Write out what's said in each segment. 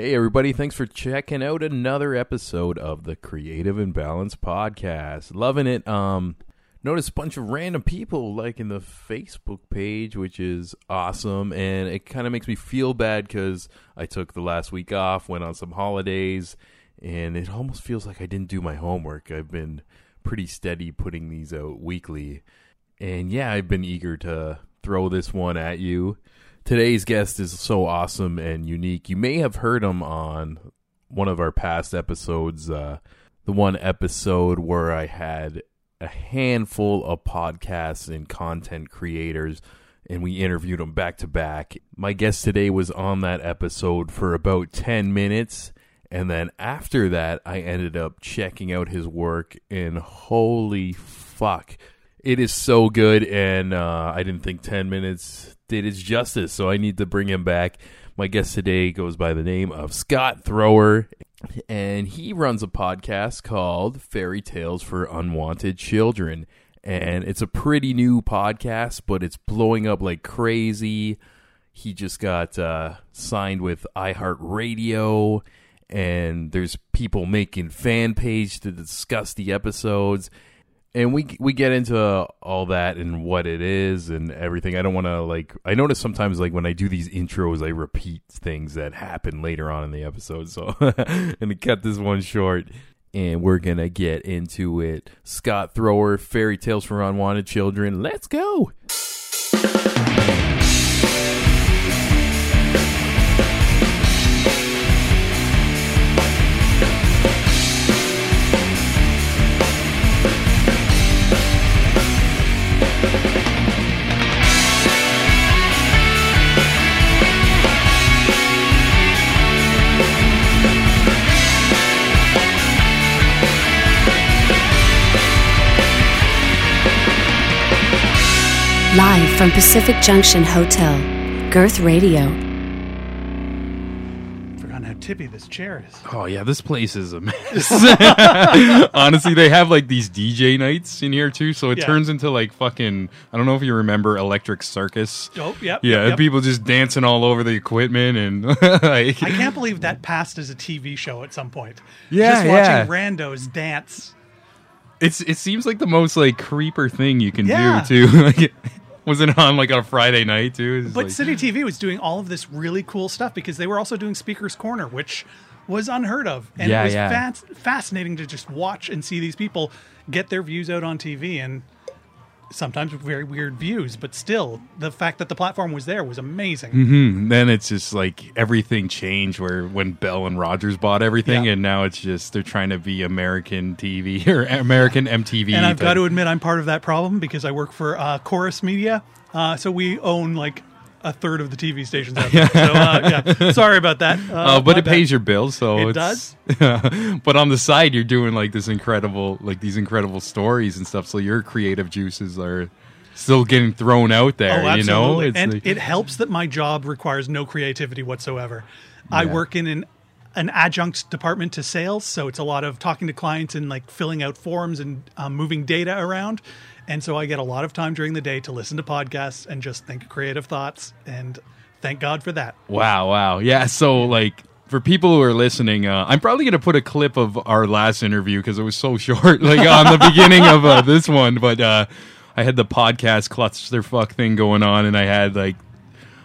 Hey, everybody, thanks for checking out another episode of the Creative Imbalance Podcast. Loving it. Um, notice a bunch of random people liking the Facebook page, which is awesome. And it kind of makes me feel bad because I took the last week off, went on some holidays, and it almost feels like I didn't do my homework. I've been pretty steady putting these out weekly. And yeah, I've been eager to throw this one at you. Today's guest is so awesome and unique. You may have heard him on one of our past episodes, uh, the one episode where I had a handful of podcasts and content creators and we interviewed them back to back. My guest today was on that episode for about 10 minutes. And then after that, I ended up checking out his work, and holy fuck, it is so good. And uh, I didn't think 10 minutes did its justice, so I need to bring him back. My guest today goes by the name of Scott Thrower, and he runs a podcast called Fairy Tales for Unwanted Children. And it's a pretty new podcast, but it's blowing up like crazy. He just got uh, signed with iHeartRadio, and there's people making fan page to discuss the episodes and we we get into all that and what it is and everything. I don't want to like. I notice sometimes like when I do these intros, I repeat things that happen later on in the episode. So I'm gonna cut this one short, and we're gonna get into it. Scott Thrower, Fairy Tales for Unwanted Children. Let's go. From Pacific Junction Hotel, Girth Radio. Forgotten how tippy this chair is. Oh yeah, this place is a mess. Honestly, they have like these DJ nights in here too, so it Yeah. turns into like fucking. I don't know if you remember Electric Circus. Oh, yep. Yeah, yep, yep. people just dancing all over the equipment and like. I can't believe that passed as a TV show at some point. Yeah, Just yeah. watching randos dance. It's it seems like the most like creeper thing you can Yeah. do too. like, was it on like on a Friday night too? But like- City TV was doing all of this really cool stuff because they were also doing Speaker's Corner, which was unheard of. And Yeah, it was yeah. fas- fascinating to just watch and see these people get their views out on TV and sometimes with very weird views. But still, the fact that the platform was there was amazing. Mhm. Then it's just like everything changed where when Bell and Rogers bought everything, Yeah. and now it's just they're trying to be American TV or American MTV. And I've type- got to admit, I'm part of that problem because I work for uh, Corus Media. Uh, so we own like a third of the TV stations out there. So, uh, yeah, sorry about that. Uh, Uh, but it bad. pays your bills, so It it's, but on the side, you're doing like this incredible, like these incredible stories and stuff. So your creative juices are still getting thrown out there. Oh. You know, It's and like- it helps that my job requires no creativity whatsoever. I work in an an adjunct department to sales, so it's a lot of talking to clients and like filling out forms and um, moving data around. And so I get a lot of time during the day to listen to podcasts and just think creative thoughts. And thank God for that. Wow, wow. Yeah, so like for people who are listening, uh, I'm probably going to put a clip of our last interview because it was so short, like on the beginning of uh, this one. But uh, I had the podcast clutch their fuck thing going on, and I had like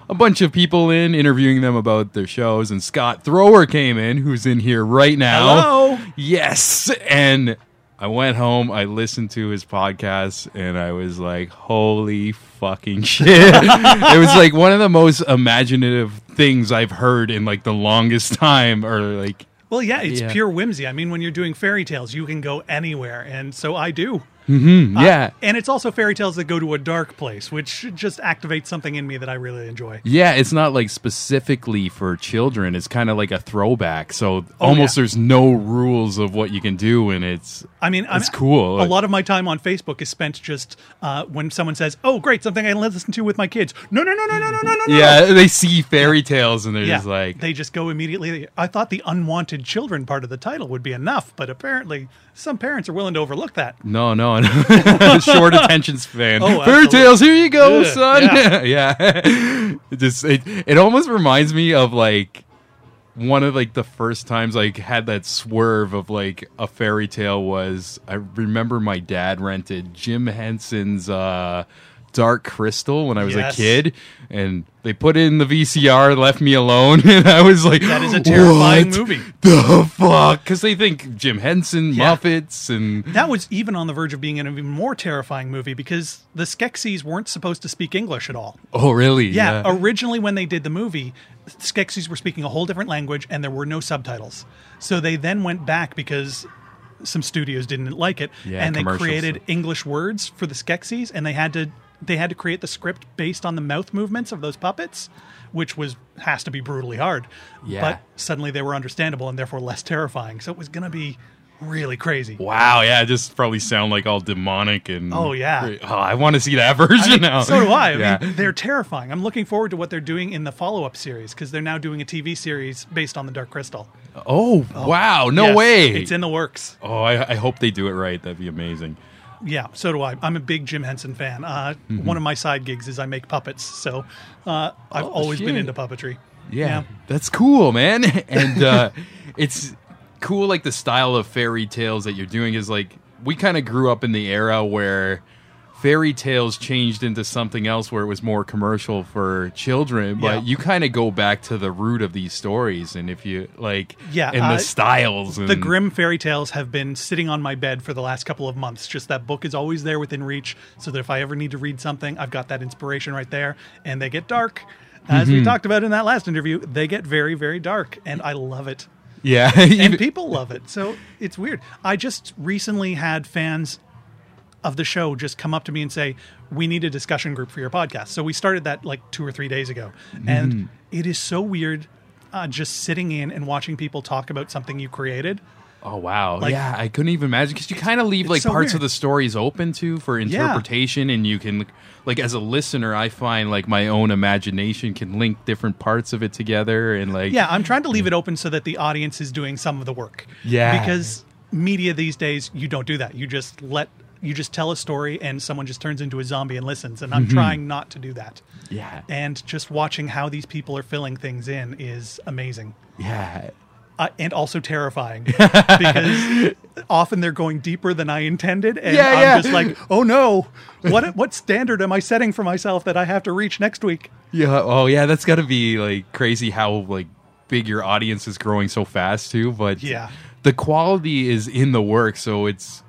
a bunch of people in interviewing them about their shows, and Scott Thrower came in, who's in here right now. Hello. Yes, and I went home, I listened to his podcast, and I was like, "Holy fucking shit!" it was like one of the most imaginative things I've heard in like the longest time, or like, Well, yeah, it's Yeah. pure whimsy. I mean, when you're doing fairy tales, you can go anywhere, and so I do. Yeah. And it's also fairy tales that go to a dark place, which just activates something in me that I really enjoy. Yeah, it's not like specifically for children. It's kind of like a throwback. So almost yeah. there's no rules of what you can do, and it's I mean, It's I'm, cool. A lot of my time on Facebook is spent just uh, when someone says, "Oh, great, something I can listen to with my kids." No, no, no, no, no, no, no, no. yeah. They see fairy tales and they're Yeah, just like, they just go immediately. I thought the unwanted children part of the title would be enough, but apparently some parents are willing to overlook that. No, no, no. Short attention span. Oh, Fairy tales, here you go, Yeah, son. yeah. Yeah. It just it, it almost reminds me of like one of like the first times I had that swerve of like a fairy tale was I remember my dad rented Jim Henson's uh Dark Crystal when I was Yes. a kid and they put it in the VCR left me alone and I was like That is a terrifying "What movie." The fuck cuz they think Jim Henson Yeah. Muppets and That was even on the verge of being an even more terrifying movie because the Skeksis weren't supposed to speak English at all. Oh really? Yeah, originally when they did the movie, Skeksis were speaking a whole different language and there were no subtitles. So they then went back because some studios didn't like it Yeah, and they created English words for the Skeksis and they had to they had to create the script based on the mouth movements of those puppets, which was has to be brutally hard. Yeah. But suddenly they were understandable and therefore less terrifying. So it was going to be really crazy. Wow, yeah, it just probably sound like all demonic and Oh, yeah. Oh, I want to see that version I mean, now. So do I. I yeah. mean, they're terrifying. I'm looking forward to what they're doing in the follow-up series because they're now doing a TV series based on the Dark Crystal. Oh, oh, wow, no Yes, way. It's in the works. oh, I, I hope they do it right. That'd be amazing. Yeah, so do I. I'm a big Jim Henson fan. Uh, Mm-hmm. One of my side gigs is I make puppets, so uh, I've Oh, always been into puppetry. Yeah, that's cool, man. And uh, it's cool, like the style of fairy tales that you're doing is like we kind of grew up in the era where fairy tales changed into something else where it was more commercial for children but Yeah. you kind of go back to the root of these stories and if you like Yeah, and uh, the styles and The Grimm fairy tales have been sitting on my bed for the last couple of months. Just that book is always there within reach, so that if I ever need to read something, I've got that inspiration right there. And they get dark, as Mm-hmm. we talked about in that last interview. They get very, very dark, and I love it. yeah and people love it. So it's weird. I just recently had fans of the show just come up to me and say, "We need a discussion group for your podcast." So we started that like two or three days ago, Mm-hmm. and it is so weird. Uh, just sitting in and watching people talk about something you created. Oh wow! Like- yeah, I couldn't even imagine because you kind of leave like so parts weird. of the stories open to for interpretation, and you can like as a listener, I find like my own imagination can link different parts of it together, and like Yeah, I'm trying to leave it open so that the audience is doing some of the work. Yeah. Because media these days, you don't do that. You just let you just tell a story and someone just turns into a zombie and listens. And I'm trying not to do that. yeah, And just watching how these people are filling things in is amazing. yeah, Uh, and also terrifying because often they're going deeper than I intended, and Yeah, I'm yeah. just like, "Oh no, what what standard am I setting for myself that I have to reach next week?" yeah. Oh yeah, that's got to be like crazy how like big your audience is growing so fast too. But Yeah. the quality is in the work, so it's.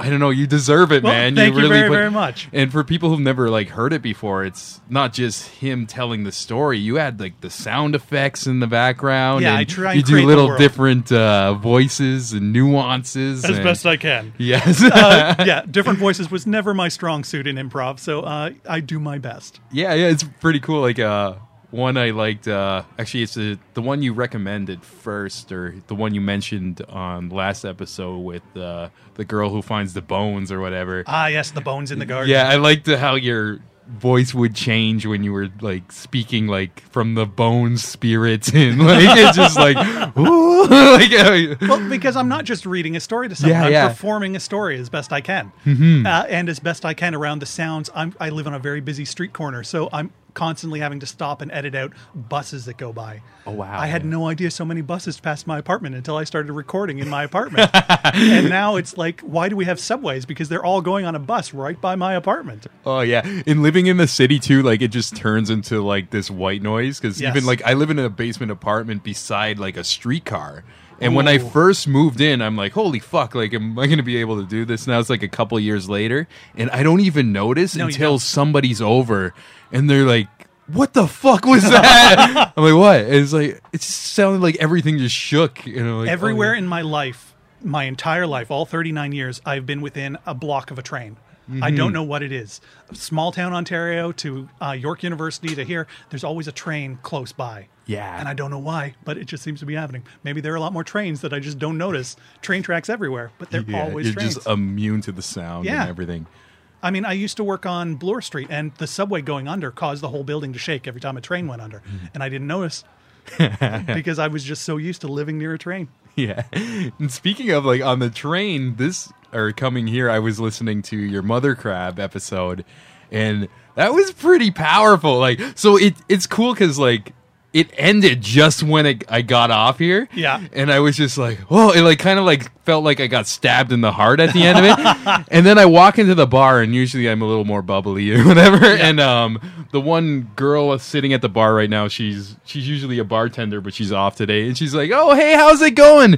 I don't know. You deserve it, Well, man. thank you really very, put- very much. And for people who've never like heard it before, it's not just him telling the story. You add like the sound effects in the background. Yeah, and I try You do little different uh, voices and nuances. As and- best I can. Yes. uh, yeah, different voices was never my strong suit in improv, so uh, I do my best. yeah, yeah. It's pretty cool. Like uh, one I liked. Uh, actually, it's the the one you recommended first, or the one you mentioned on last episode with uh, the girl who finds the bones or whatever. Ah, yes, the bones in the garden. Yeah, I liked how your voice would change when you were like speaking like from the bones spirits and like it's just like ooh, like uh, Well, because I'm not just reading a story to someone; Yeah, I'm yeah. performing a story as best I can, uh, and as best I can around the sounds. I'm, I live on a very busy street corner, so I'm constantly having to stop and edit out buses that go by. Oh, wow. I had no idea so many buses passed my apartment until I started recording in my apartment, and now it's like, why do we have subways? Because they're all going on a bus right by my apartment. oh yeah in living in the city too like it just turns into like this white noise because Yes. even like i live in a basement apartment beside like a streetcar and when I first moved in, I'm like, "Holy fuck! Like, am I going to be able to do this?" Now it's like a couple years later, and I don't even notice No, until somebody's over, and they're like, "What the fuck was that?" I'm like, "What?" And it's like it just sounded like everything just shook. You know, like, Everywhere oh, in my life, my entire life, all 39 years, I've been within a block of a train. I don't know what it is. Small town Ontario to uh, York University to here, there's always a train close by. Yeah. And I don't know why, but it just seems to be happening. Maybe there are a lot more trains that I just don't notice. Train tracks everywhere, but they're yeah, always you're trains. just immune to the sound Yeah. and everything. I mean, I used to work on Bloor Street, and the subway going under caused the whole building to shake every time a train went under. And I didn't notice because I was just so used to living near a train. Yeah. And speaking of like on the train, this or coming here, I was listening to your Mother Crab episode, and that was pretty powerful. Like, so it it's cool because like it ended just when it, I got off here. Yeah. And I was just like, oh, it like kind of like felt like I got stabbed in the heart at the end of it. and then I walk into the bar, and usually I'm a little more bubbly or whatever. And um, the one girl sitting at the bar right now, she's she's usually a bartender, but she's off today, and she's like, oh, hey, how's it going?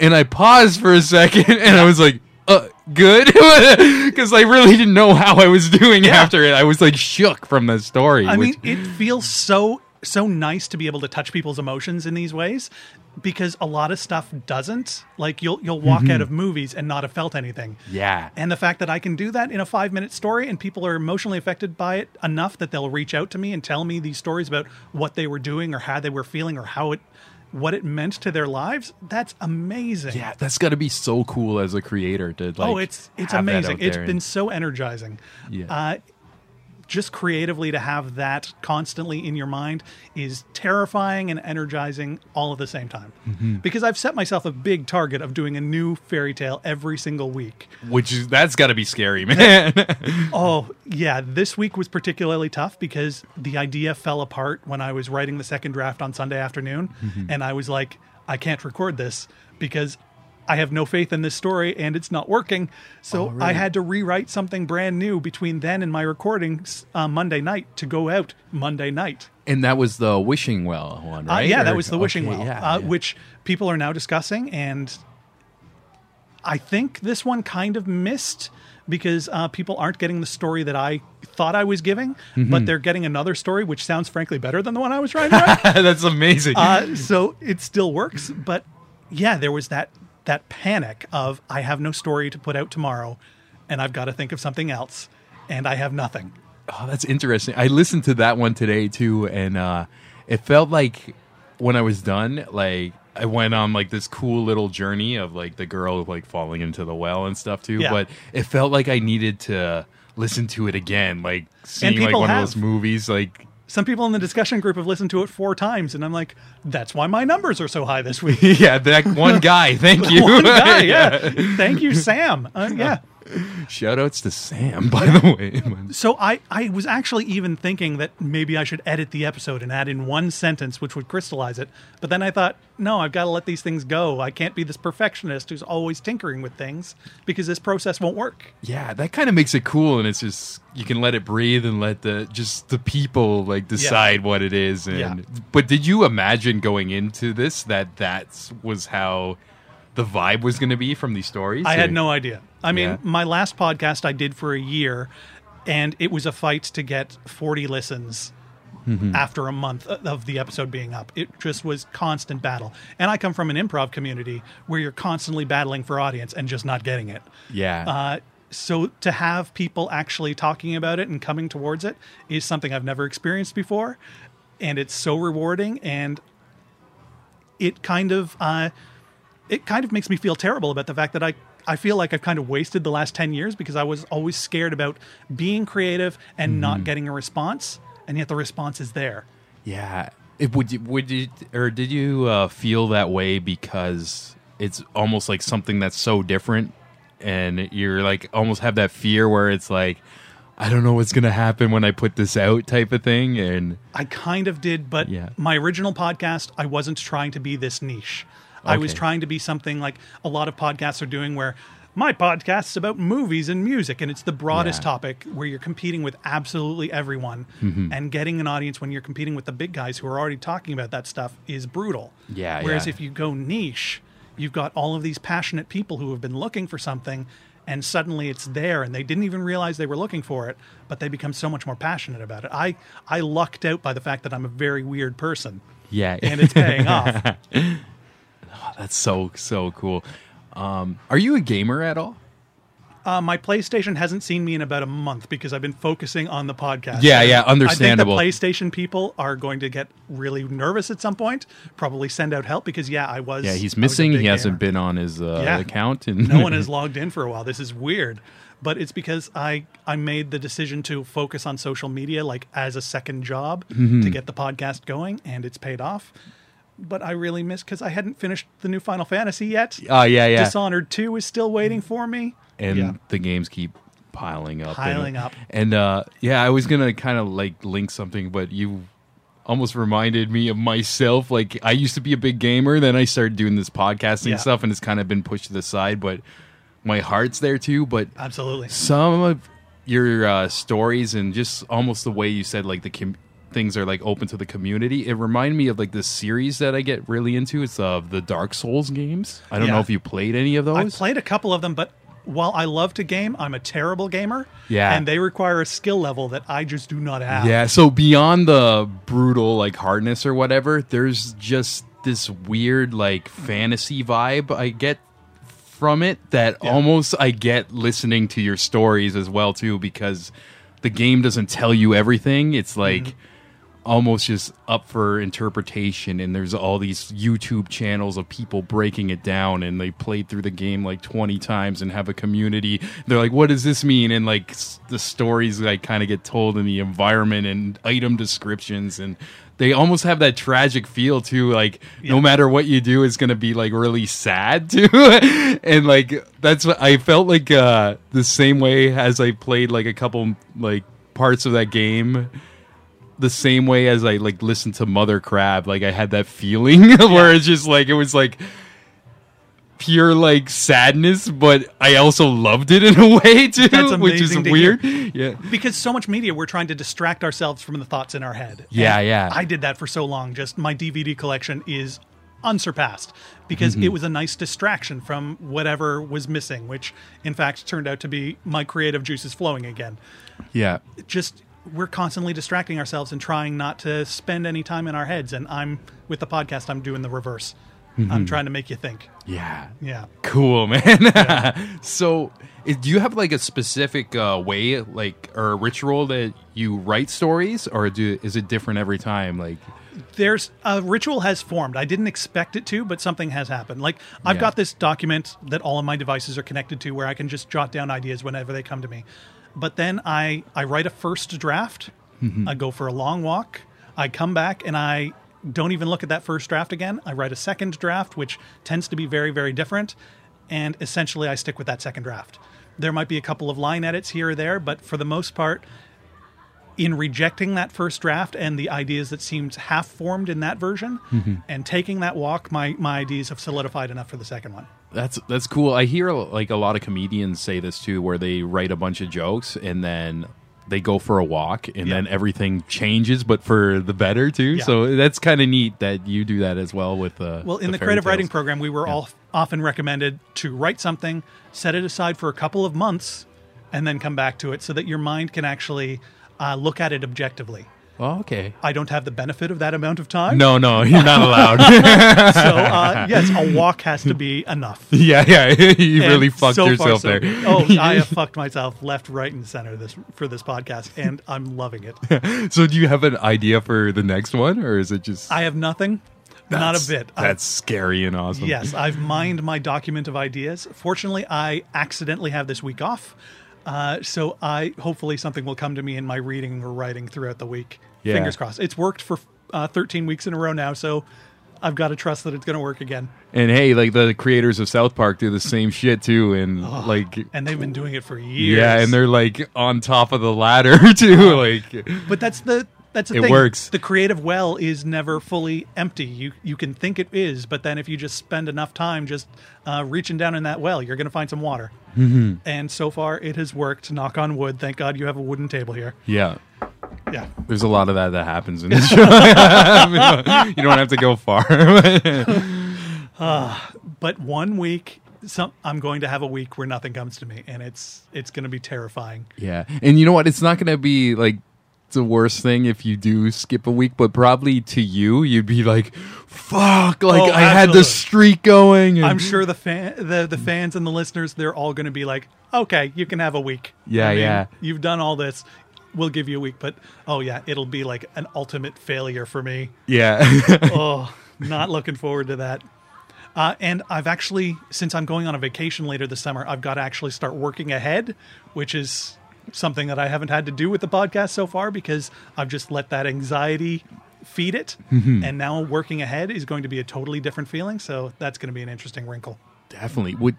And I paused for a second, and I was like, good, because I really didn't know how I was doing after it. I was like shook from the story. I which- mean, it feels so so nice to be able to touch people's emotions in these ways because a lot of stuff doesn't. Like you'll you'll walk Mm-hmm. out of movies and not have felt anything. yeah. And the fact that I can do that in a five minute story and people are emotionally affected by it enough that they'll reach out to me and tell me these stories about what they were doing or how they were feeling or how it what it meant to their lives, that's amazing. Yeah, that's got to be so cool as a creator to like. oh, it's it's amazing. It's been and- so energizing. Yeah. Uh, just creatively to have that constantly in your mind is terrifying and energizing all at the same time. Mm-hmm. Because I've set myself a big target of doing a new fairy tale every single week. which is that's got to be scary, man. Oh, yeah. This week was particularly tough because the idea fell apart when I was writing the second draft on Sunday afternoon. Mm-hmm. And I was like, I can't record this because I have no faith in this story and it's not working. So I had to rewrite something brand new between then and my recordings uh, Monday night to go out Monday night. and that was the wishing well one, Uh, right? yeah, that was the wishing okay, well, yeah, uh, yeah. which people are now discussing, and I think this one kind of missed because uh, people aren't getting the story that I thought I was giving, Mm-hmm. but they're getting another story which sounds frankly better than the one I was trying to write. that's amazing. uh, so it still works, but yeah, there was that that panic of I have no story to put out tomorrow, and I've got to think of something else, and I have nothing. Oh, that's interesting. I listened to that one today too, and uh, it felt like when I was done, like I went on like this cool little journey of like the girl like falling into the well and stuff too. Yeah. But it felt like I needed to listen to it again, like seeing like one of those movies, like Some people in the discussion group have listened to it four times, and I'm like, that's why my numbers are so high this week. yeah, that one guy. Thank you. One guy, yeah. Thank you, Sam. Uh, yeah. Shout outs to Sam, by the way. So I, I was actually even thinking that maybe I should edit the episode and add in one sentence which would crystallize it. But then I thought, no, I've got to let these things go. I can't be this perfectionist who's always tinkering with things because this process won't work. yeah, that kind of makes it cool, and it's just you can let it breathe and let the just the people like decide what it is. And Yeah. but did you imagine going into this that that was how the vibe was going to be from these stories? I had no idea. I mean, Yeah. my last podcast I did for a year, and it was a fight to get 40 listens Mm-hmm. after a month of the episode being up. It just was constant battle. And I come from an improv community where you're constantly battling for audience and just not getting it. Yeah, Uh, so to have people actually talking about it and coming towards it is something I've never experienced before, and it's so rewarding. And it kind of uh, it kind of makes me feel terrible about the fact that I I feel like I've kind of wasted the last ten years because I was always scared about being creative and not getting a response, and yet the response is there. yeah. It, would you, would you or did you uh, feel that way because it's almost like something that's so different, and you're like almost have that fear where it's like. I don't know what's gonna happen when I put this out, type of thing, and I kind of did, but Yeah. my original podcast, I wasn't trying to be this niche. I was trying to be something like a lot of podcasts are doing, where my podcast's about movies and music, and it's the broadest Yeah. topic where you're competing with absolutely everyone, Mm-hmm. and getting an audience when you're competing with the big guys who are already talking about that stuff is brutal. Yeah, Whereas yeah. if you go niche, you've got all of these passionate people who have been looking for something. And suddenly it's there, and they didn't even realize they were looking for it, but they become so much more passionate about it. I I lucked out by the fact that I'm a very weird person, yeah, and it's paying off. That's so so cool. Um, are you a gamer at all? Uh, my PlayStation hasn't seen me in about a month because I've been focusing on the podcast. Yeah, yeah, understandable. I think the PlayStation people are going to get really nervous at some point. Probably send out help because yeah, I was. Yeah, he's I was a missing. He hasn't gamer. been on his uh, Yeah. account, and no one has logged in for a while. This is weird. But it's because I, I made the decision to focus on social media like as a second job Mm-hmm. to get the podcast going, and it's paid off. But I really miss because I hadn't finished the new Final Fantasy yet. Oh yeah, yeah. Dishonored 2 is still waiting for me. and yeah. the games keep piling up, Piling and, up. And uh, yeah, I was gonna kind of like link something, but you almost reminded me of myself. Like I used to be a big gamer, then I started doing this podcasting Yeah. stuff, and it's kind of been pushed to the side. But my heart's there too. But Absolutely. some of your uh, stories and just almost the way you said like the com- things are like open to the community it reminded me of like this series that i get really into it's uh, the dark souls games i don't Yeah. know if you played any of those I've played a couple of them, but while I love to game, I'm a terrible gamer. Yeah. And they require a skill level that I just do not have. Yeah, so beyond the brutal like hardness or whatever, there's just this weird like fantasy vibe I get from it that Yeah. almost I get listening to your stories as well too because the game doesn't tell you everything. It's like Mm-hmm. Almost just up for interpretation and there's all these YouTube channels of people breaking it down and they played through the game like 20 times and have a community. They're like what does this mean? And like s- the stories like kind of get told in the environment and item descriptions and they almost have that tragic feel too like no matter what you do it's going to be like really sad too. And like that's what I felt like uh the same way as I played like a couple like parts of that game the same way as I like listened to Mother Crab. Like I had that feeling where it's just like it was like pure like sadness, but I also loved it in a way too, which is to weird. Yeah. Because so much media, we're trying to distract ourselves from the thoughts in our head. Yeah, And yeah. I did that for so long. Just my DVD collection is unsurpassed because Mm-hmm. it was a nice distraction from whatever was missing, which in fact turned out to be my creative juices flowing again. Yeah. just we're constantly distracting ourselves and trying not to spend any time in our heads and i'm with the podcast i'm doing the reverse Mm-hmm. i'm trying to make you think Yeah. yeah Cool, man. so, do you have like a specific uh, way, like, or ritual that you write stories, or do is it different every time? Like, there's a ritual has formed i didn't expect it to but something has happened like i've Yeah. got this document that all of my devices are connected to where i can just jot down ideas whenever they come to me but then i i write a first draft. Mm-hmm. I go for a long walk. I come back and i don't even look at that first draft again. I write a second draft which tends to be very very different. And essentially i stick with that second draft. There might be a couple of line edits here or there but for the most part in rejecting that first draft and the ideas that seemed half formed in that version mm-hmm. and taking that walk my my ideas have solidified enough for the second one That's that's cool. I hear like a lot of comedians say this too, where they write a bunch of jokes and then they go for a walk and Yeah. then everything changes, but for the better too. Yeah. So that's kind of neat that you do that as well with uh, well in the, fairy creative writing program we were all often recommended to write something set it aside for a couple of months and then come back to it so that your mind can actually uh, look at it objectively Oh, okay. i don't have the benefit of that amount of time No, no, you're not allowed. so uh, yes a walk has to be enough yeah, yeah, you And really fucked so far, yourself so there. good. Oh, I have fucked myself left, right, and center this for this podcast, and I'm loving it. so, do you have an idea for the next one, or is it just I have nothing, not a That's- bit. I- That's scary and awesome. yes, I've mined my document of ideas. Fortunately, I accidentally have this week off, uh, so I hopefully something will come to me in my reading or writing throughout the week. Yeah. Fingers crossed. It's worked for uh, 13 weeks in a row now, so I've got to trust that it's going to work again. And hey, like the creators of South Park do the same shit too, and like And they've been doing it for years. Yeah, and they're like on top of the ladder too. Like, But that's the that's the It thing. works. The creative well is never fully empty. You you can think it is, but then if you just spend enough time just uh, reaching down in that well, you're going to find some water. Mm-hmm. And so far, it has worked. Knock on wood. Thank God you have a wooden table here. yeah, Yeah. there's a lot of that that happens in this show. you don't have to go far. Uh, but one week, some I'm going to have a week where nothing comes to me, and it's it's going to be terrifying. yeah, and you know what? It's not going to be like the worst thing if you do skip a week, but probably to you, you'd be like, "Fuck!" Like Oh, I had the streak going. And, I'm sure the fan, the the fans and the listeners, they're all going to be like, "Okay, you can have a week." Yeah, yeah. You've done all this. We'll give you a week, but oh yeah, it'll be like an ultimate failure for me. Yeah, oh, not looking forward to that. Uh, and I've actually, since I'm going on a vacation later this summer, I've got to actually start working ahead, which is something that I haven't had to do with the podcast so far because I've just let that anxiety feed it. And now working ahead is going to be a totally different feeling. So that's going to be an interesting wrinkle. definitely. Would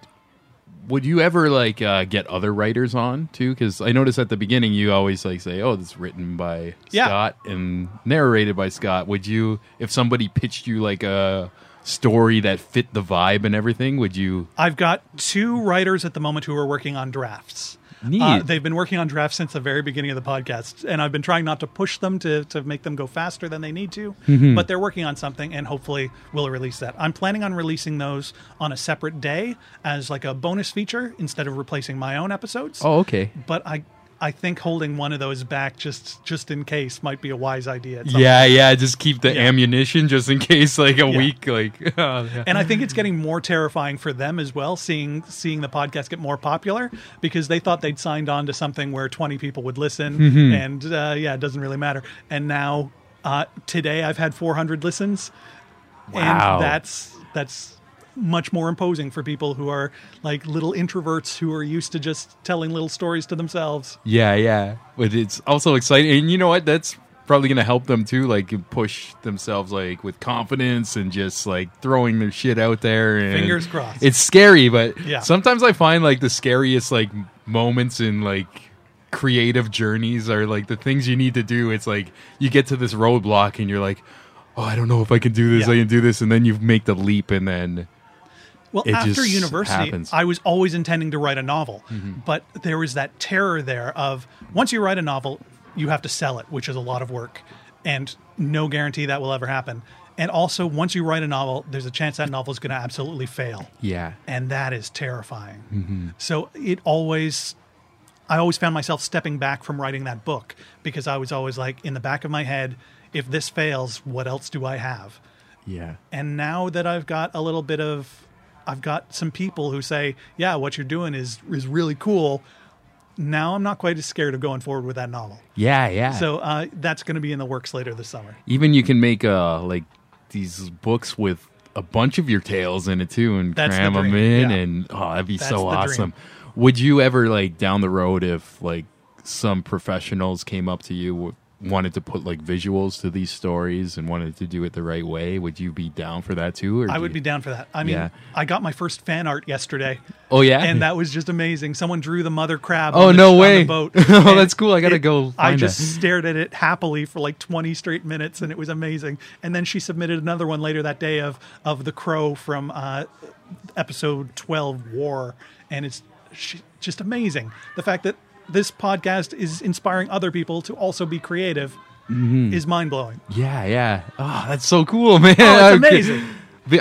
would you ever like uh, get other writers on too? Because I noticed at the beginning you always like say, "Oh, this is written by Yeah. Scott and narrated by Scott." Would you, if somebody pitched you like a story that fit the vibe and everything, would you? I've got two writers at the moment who are working on drafts. Neat. Uh, they've been working on drafts since the very beginning of the podcast, and I've been trying not to push them to, to make them go faster than they need to. Mm-hmm. But they're working on something, and hopefully we'll release that. I'm planning on releasing those on a separate day as like a bonus feature instead of replacing my own episodes. Oh, okay. But I I think holding one of those back just just in case might be a wise idea. Yeah, yeah. Just keep the Yeah. ammunition just in case, like a Yeah. week, like. oh, yeah. and I think it's getting more terrifying for them as well, seeing seeing the podcast get more popular because they thought they'd signed on to something where 20 people would listen, Mm-hmm. and uh, yeah, it doesn't really matter. And now uh, today I've had 400 listens, Wow. and that's that's much more imposing for people who are like little introverts who are used to just telling little stories to themselves. Yeah, yeah. But it's also exciting. And you know what? That's probably going to help them too, like push themselves like with confidence and just like throwing their shit out there. And Fingers crossed. It's scary, but Yeah. sometimes I find like the scariest like moments in like creative journeys are like the things you need to do. It's like you get to this roadblock and you're like, oh, I don't know if I can do this. Yeah. I can do this, and then you make the leap, and then Well, It after university, happens. Mm-hmm. I was always intending to write a novel, but there was that terror there of once you write a novel, you have to sell it, which is a lot of work, and no guarantee that will ever happen. And also, once you write a novel, there's a chance that novel is going to absolutely fail, yeah, and that is terrifying. Mm-hmm. So it always, I always found myself stepping back from writing that book because I was always like in the back of my head, if this fails, what else do I have? yeah. and now that I've got a little bit of I've got some people who say, "Yeah, what you're doing is is really cool." Now I'm not quite as scared of going forward with that novel. Yeah, yeah. So uh, that's going to be in the works later this summer. Even you can make uh like these books with a bunch of your tales in it too, and That's the cram them in, yeah. and oh, that'd be That's so the dream. awesome. Would you ever like down the road if like some professionals came up to you wanted to put like visuals to these stories and wanted to do it the right way? Would you be down for that too? Or I would you- be down for that. I mean, Yeah. I got my first fan art yesterday. Oh yeah, and that was just amazing. Someone drew the mother crab. Oh, on the, no the way. boat. Oh, that's cool. I gotta it- go I just stared at it happily for like twenty straight minutes, and it was amazing. And then she submitted another one later that day of of the crow from uh, episode twelve, War, and it's she, just amazing. The fact that this podcast is inspiring other people to also be creative Mm-hmm. is mind blowing. yeah, yeah. Oh, that's so cool, man. Oh, it's amazing.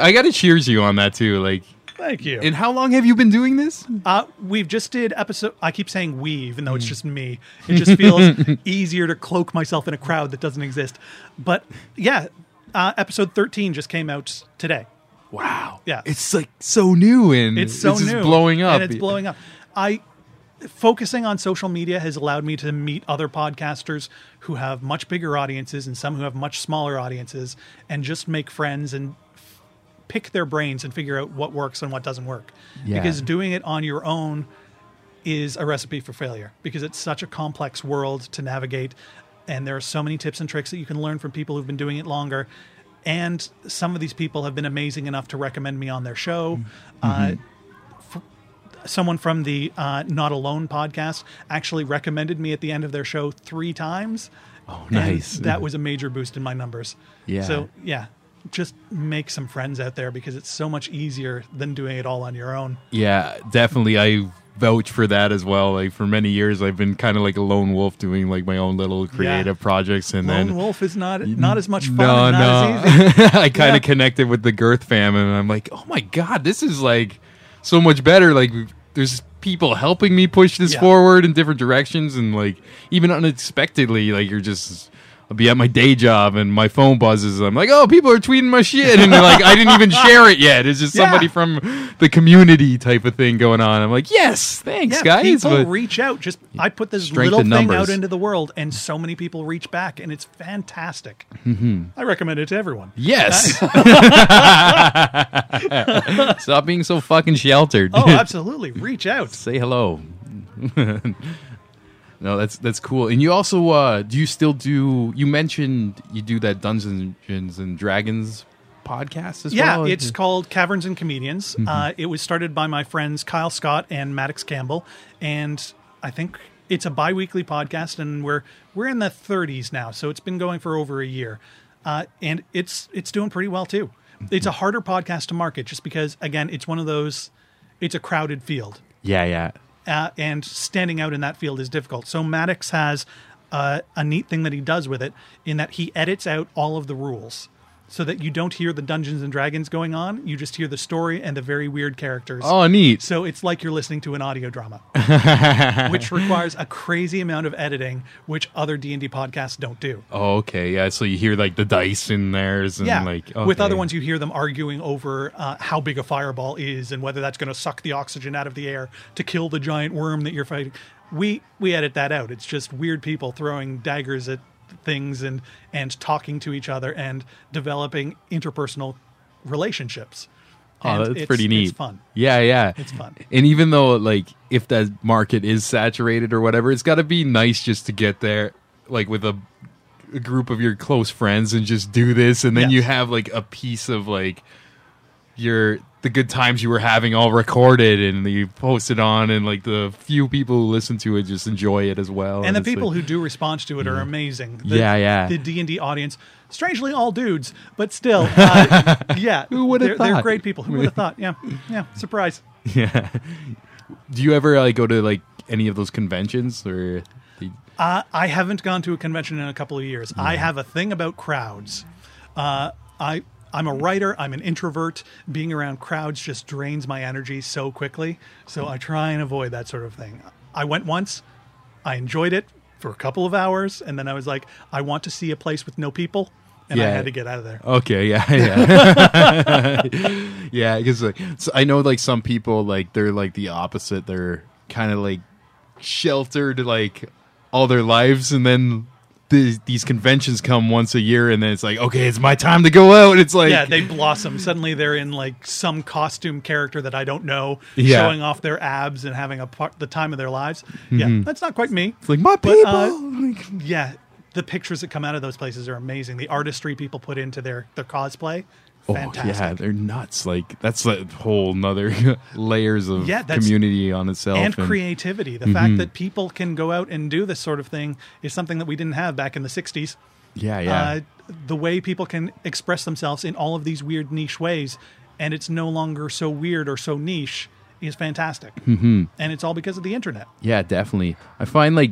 I gotta cheers you on that too. Like, Thank you. and how long have you been doing this? Uh, we've just did episode. I keep saying we, even though it's Mm. just me. It just feels easier to cloak myself in a crowd that doesn't exist. But yeah, uh, episode thirteen just came out today. Wow. Yeah. It's like so new and It's so just new, blowing up. and it's blowing up. I focusing on social media has allowed me to meet other podcasters who have much bigger audiences and some who have much smaller audiences, and just make friends and f- pick their brains and figure out what works and what doesn't work. Yeah. Because doing it on your own is a recipe for failure because it's such a complex world to navigate and there are so many tips and tricks that you can learn from people who've been doing it longer and some of these people have been amazing enough to recommend me on their show uh, f- someone from the uh, not alone podcast actually recommended me at the end of their show three times oh nice. that was a major boost in my numbers Yeah. so yeah just make some friends out there because it's so much easier than doing it all on your own Yeah, definitely. I vouch for that as well. Like for many years, I've been kind of like a lone wolf doing like my own little creative projects, and then Lone then Wolf is not not as much fun. no, no, as easy. I kind Yeah. of connected with the Girth fam, and I'm like, oh my god, this is like so much better. Like there's people helping me push this Yeah. forward in different directions, and like even unexpectedly, like you're just. I'll be at my day job and my phone buzzes. I'm like, oh, people are tweeting my shit, and they're like, I didn't even share it yet. It's just Yeah. somebody from the community type of thing going on. I'm like, yes, thanks, Yeah, guys. people but- reach out. Just I put this little thing out into the world, and so many people reach back, and it's fantastic. Mm-hmm. I recommend it to everyone. Yes. Stop being so fucking sheltered. Oh, absolutely, reach out. Say hello. No, that's that's cool. And you also uh do you still do you mentioned you do that Dungeons and Dragons podcast as Yeah, well? Mm-hmm. it's called Caverns and Comedians. Uh, it was started by my friends Kyle Scott and Maddox Campbell, and I think it's a bi-weekly podcast, and we're we're in the 30s now, so it's been going for over a year, uh, and it's it's doing pretty well too. It's a harder podcast to market just because, again, it's one of those. It's a crowded field, yeah, yeah. Uh, and standing out in that field is difficult. So Maddox has uh, a neat thing that he does with it in that he edits out all of the rules. So that you don't hear the Dungeons and Dragons going on, you just hear the story and the very weird characters. Oh, neat. So it's like you're listening to an audio drama, which requires a crazy amount of editing, which other D and D podcasts don't do. Oh, okay, yeah. So you hear like the dice in theirs, and Yeah, like with other ones, you hear them arguing over uh, how big a fireball is and whether that's going to suck the oxygen out of the air to kill the giant worm that you're fighting. We we edit that out. It's just weird people throwing daggers at things and and talking to each other and developing interpersonal relationships. Oh, And that's it's- pretty neat. It's fun. Yeah, yeah. It's fun. And even though like if that market is saturated or whatever, it's got to be nice just to get there like with a, a group of your close friends and just do this and then Yes. you have like a piece of like your the good times you were having all recorded and you posted on and like the few people who listen to it just enjoy it as well. and the people like- who do respond to it are amazing. The, Yeah, yeah. The D and D audience, strangely all dudes, but still, uh, yeah. Who would've they're, They're great people. Who would have thought? Yeah, yeah. Surprise. Yeah. Do you ever like go to like any of those conventions or the- Uh, I haven't gone to a convention in a couple of years. I have a thing about crowds. Uh, I I'm a writer. I'm an introvert. Being around crowds just drains my energy so quickly. So I try and avoid that sort of thing. I went once. I enjoyed it for a couple of hours, and then I was like, I want to see a place with no people, and I had to get out of there. Okay, yeah, yeah, yeah. Because like, so I know like some people like they're like the opposite. They're kind of like sheltered like all their lives, and then the, these conventions come once a year, and then it's like, okay, it's my time to go out. It's like, yeah, they blossom. Suddenly, they're in like some costume character that I don't know, Yeah. showing off their abs and having a part, the time of their lives. Yeah, that's not quite me. it's like my But, people. uh, Like, Yeah, the pictures that come out of those places are amazing. The artistry people put into their their cosplay, oh yeah, they're nuts. Like that's a whole nother layers of Yeah, community on itself and creativity. The Mm-hmm. fact that people can go out and do this sort of thing is something that we didn't have back in the '60s. Yeah, yeah. Uh, the way people can express themselves in all of these weird niche ways, and it's no longer so weird or so niche, is fantastic. Mm-hmm. And it's all because of the internet. Yeah, definitely. I find like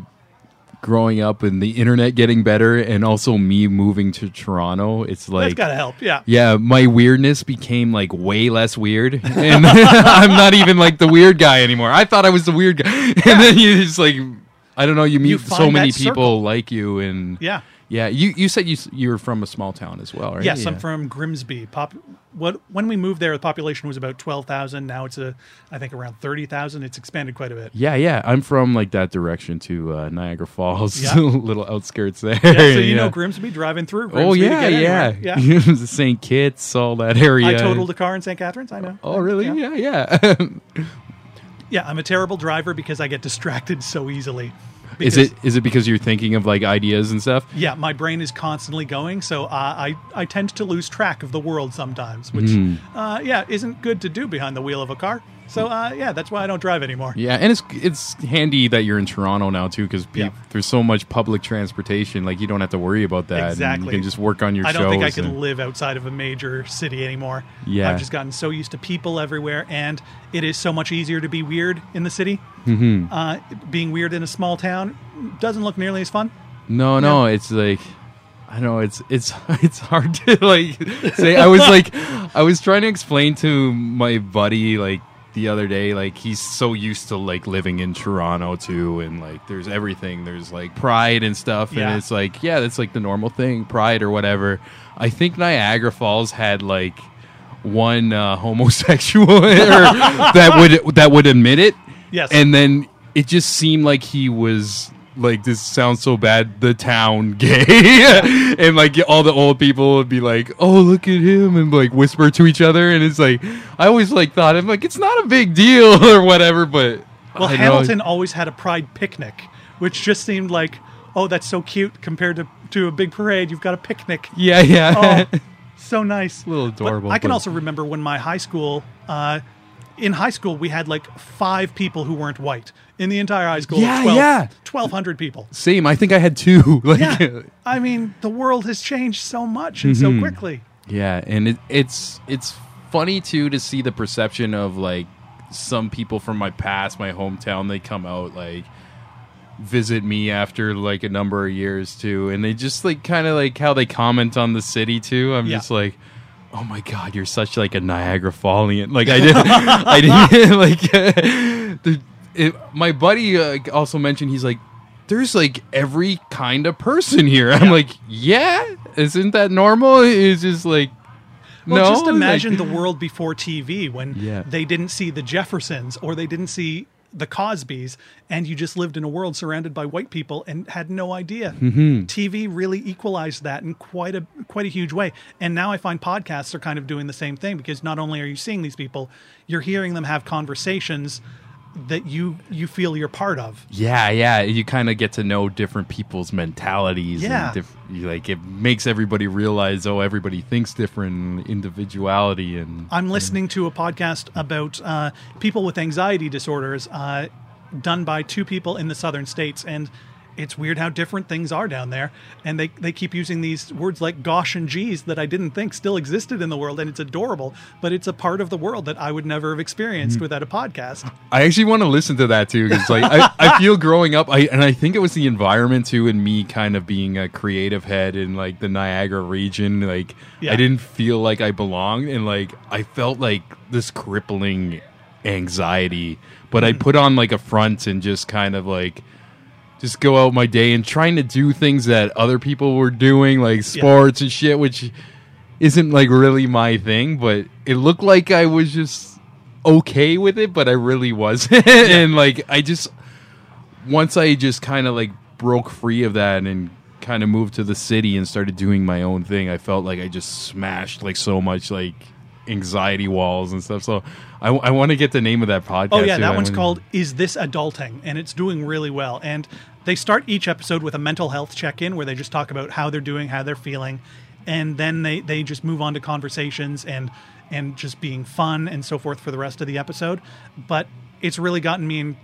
growing up and the internet getting better and also me moving to Toronto, it's That's like got to help. Yeah. yeah, my weirdness became like way less weird. And I'm not even like the weird guy anymore. I thought I was the weird guy. And then you just like I don't know, you meet You so many people circle. like you and Yeah. Yeah, you you said you you were from a small town as well, right? Yes, I'm from Grimsby. Pop, what when we moved there, the population was about twelve thousand. Now it's a, I think around thirty thousand. It's expanded quite a bit. Yeah, yeah. I'm from like that direction to uh, Niagara Falls, Yeah. little outskirts there. Yeah, so you Yeah. know Grimsby driving through. Grimsby Oh yeah, yeah, yeah. St. Kitts, all that area. I totaled a car in St. Catharines. I know. Oh really? Yeah. Yeah, yeah. Yeah, I'm a terrible driver because I get distracted so easily. Is it is it because you're thinking of like ideas and stuff? Yeah, my brain is constantly going, so uh, I I tend to lose track of the world sometimes, which Hmm. uh, yeah isn't good to do behind the wheel of a car. So uh, yeah, that's why I don't drive anymore. Yeah, and it's it's handy that you're in Toronto now too, because Yeah. there's so much public transportation. Like you don't have to worry about that. Exactly. you can just work on your I don't think I can and- live outside of a major city anymore. Yeah. I've just gotten so used to people everywhere, and it is so much easier to be weird in the city. Mm-hmm. Uh, being weird in a small town doesn't look nearly as fun. No, no, it's like I know it's it's it's hard to like say. I was like I was trying to explain to my buddy like the other day like he's so used to like living in Toronto too and like there's everything there's like pride and stuff Yeah. and it's like yeah that's like the normal thing pride or whatever. I think Niagara Falls had like one uh, homosexual or that would that would admit it Yes. and then it just seemed like he was like this sounds so bad the town gay and like all the old people would be like oh look at him and like whisper to each other and it's like i always like thought i'm like it's not a big deal or whatever but Well, I know- Hamilton always had a pride picnic, which just seemed like, oh, that's so cute compared to, to a big parade. You've got a picnic. yeah yeah Oh, so nice. A little But adorable, I can but- also remember when my high school, uh, in high school, we had like five people who weren't white in the entire high school. Yeah, 12 yeah. 1,200 people. Same. I think I had two. like, Yeah. I mean, the world has changed so much and Mm-hmm. so quickly. Yeah, and it, it's it's funny too to see the perception of like some people from my past, my hometown. They come out like visit me after like a number of years too, and they just like kind of like how they comment on the city too. I'm Yeah. just like. Oh my God! You're such like a Niagara Fallian. Like I didn't, I didn't like. the, it, my buddy uh, also mentioned he's like, there's like every kind of person here. I'm Yeah. like, yeah, isn't that normal? It's just like, Well, no. just imagine like- the world before TV when Yeah. they didn't see the Jeffersons or they didn't see the Cosbys, and you just lived in a world surrounded by white people and had no idea. Mm-hmm. TV really equalized that in quite a quite a huge way. And now I find podcasts are kind of doing the same thing because not only are you seeing these people, you're hearing them have conversations that you you feel you're part of. Yeah, yeah. You kind of get to know different people's mentalities. Yeah. And diff- like it makes everybody realize, oh, everybody thinks different, individuality, and I'm listening to a podcast about uh, people with anxiety disorders, uh, done by two people in the southern states, and it's weird how different things are down there. And they they keep using these words like "gosh" and "geez" that I didn't think still existed in the world, and it's adorable. But it's a part of the world that I would never have experienced without a podcast. I actually want to listen to that too because like I, I feel growing up, I and I think it was the environment too, and me kind of being a creative head in like the Niagara region. Like Yeah. I didn't feel like I belonged, and like I felt like this crippling anxiety. But Mm. I put on like a front and just kind of like just go out my day and trying to do things that other people were doing, like sports and shit, which isn't like really my thing. But it looked like I was just okay with it, but I really wasn't. and like I just once I just kind of like broke free of that and kind of moved to the city and started doing my own thing, I felt like I just smashed like so much like anxiety walls and stuff. So I, I want to get the name of that podcast. Oh yeah, that one's called "Is This Adulting?" and it's doing really well. And they start each episode with a mental health check-in where they just talk about how they're doing, how they're feeling, and then they they just move on to conversations and and just being fun and so forth for the rest of the episode. But it's really gotten me in.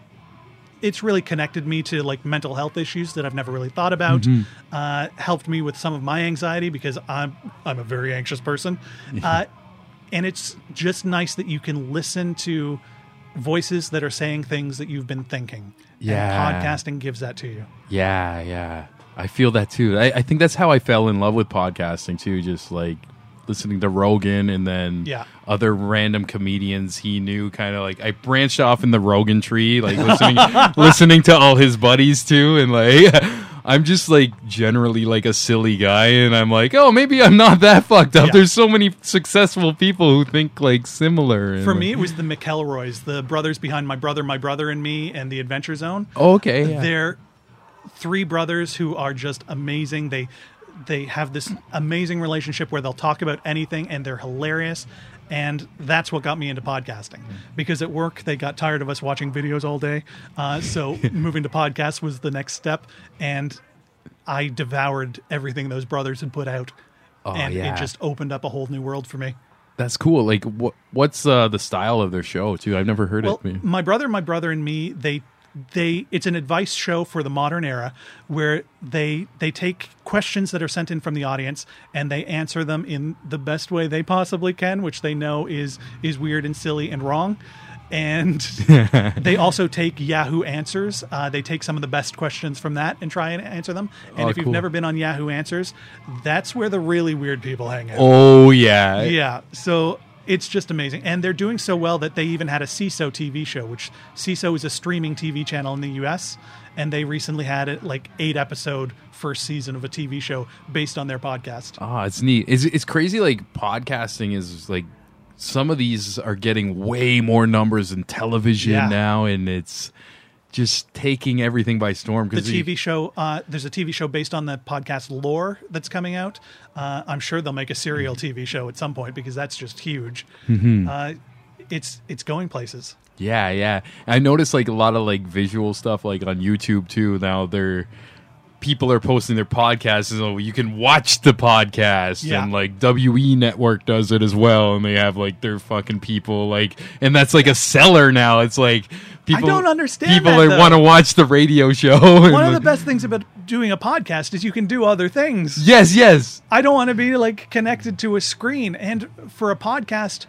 It's really connected me to like mental health issues that I've never really thought about. Uh, helped me with some of my anxiety because I'm I'm a very anxious person. Uh, and it's just nice that you can listen to voices that are saying things that you've been thinking. Yeah. And podcasting gives that to you. Yeah, yeah. I feel that too. I, I think that's how I fell in love with podcasting too. Just like listening to Rogan and then Yeah. other random comedians he knew. Kind of like I branched off in the Rogan tree, like listening listening to all his buddies too, and like. I'm just like generally like a silly guy, and I'm like, oh, maybe I'm not that fucked up. Yeah. There's so many successful people who think like similar. For like- me, it was the McElroys, the brothers behind My Brother, My Brother and Me, and The Adventure Zone. oh, okay, yeah. They're three brothers who are just amazing. They they have this amazing relationship where they'll talk about anything and they're hilarious. And that's what got me into podcasting because at work they got tired of us watching videos all day. Uh, so moving to podcasts was the next step. And I devoured everything those brothers had put out. Oh, and yeah. it just opened up a whole new world for me. That's cool. Like, what what's uh, the style of their show too? I've never heard Well, it. my brother, my brother, and me, they they it's an advice show for the modern era where they they take questions that are sent in from the audience and they answer them in the best way they possibly can, which they know is is weird and silly and wrong. And they also take Yahoo Answers. Uh, they take some of the best questions from that and try and answer them. And Oh, if you've cool. never been on Yahoo Answers, that's where the really weird people hang out. Oh yeah, Yeah. So it's just amazing. And they're doing so well that they even had a Seeso TV show, which Seeso is a streaming TV channel in the US. And they recently had it like eight episode first season of a TV show based on their podcast. Ah, it's neat. It's it's crazy. Like podcasting is like some of these are getting way more numbers than television Yeah. now, and it's just taking everything by storm. The TV show, uh, there's a TV show based on the podcast Lore that's coming out. Uh, I'm sure they'll make a serial TV show at some point because that's just huge. Uh, it's it's going places. Yeah, yeah. I noticed like a lot of like visual stuff like on YouTube too. Now they're people are posting their podcasts, so you can watch the podcast, Yeah. and like WE Network does it as well, and they have like their fucking people, like, and that's like a seller now. It's like people don't understand people that, that want to watch the radio show. One of the best things about doing a podcast is you can do other things. yes, yes, I don't want to be like connected to a screen. And for a podcast,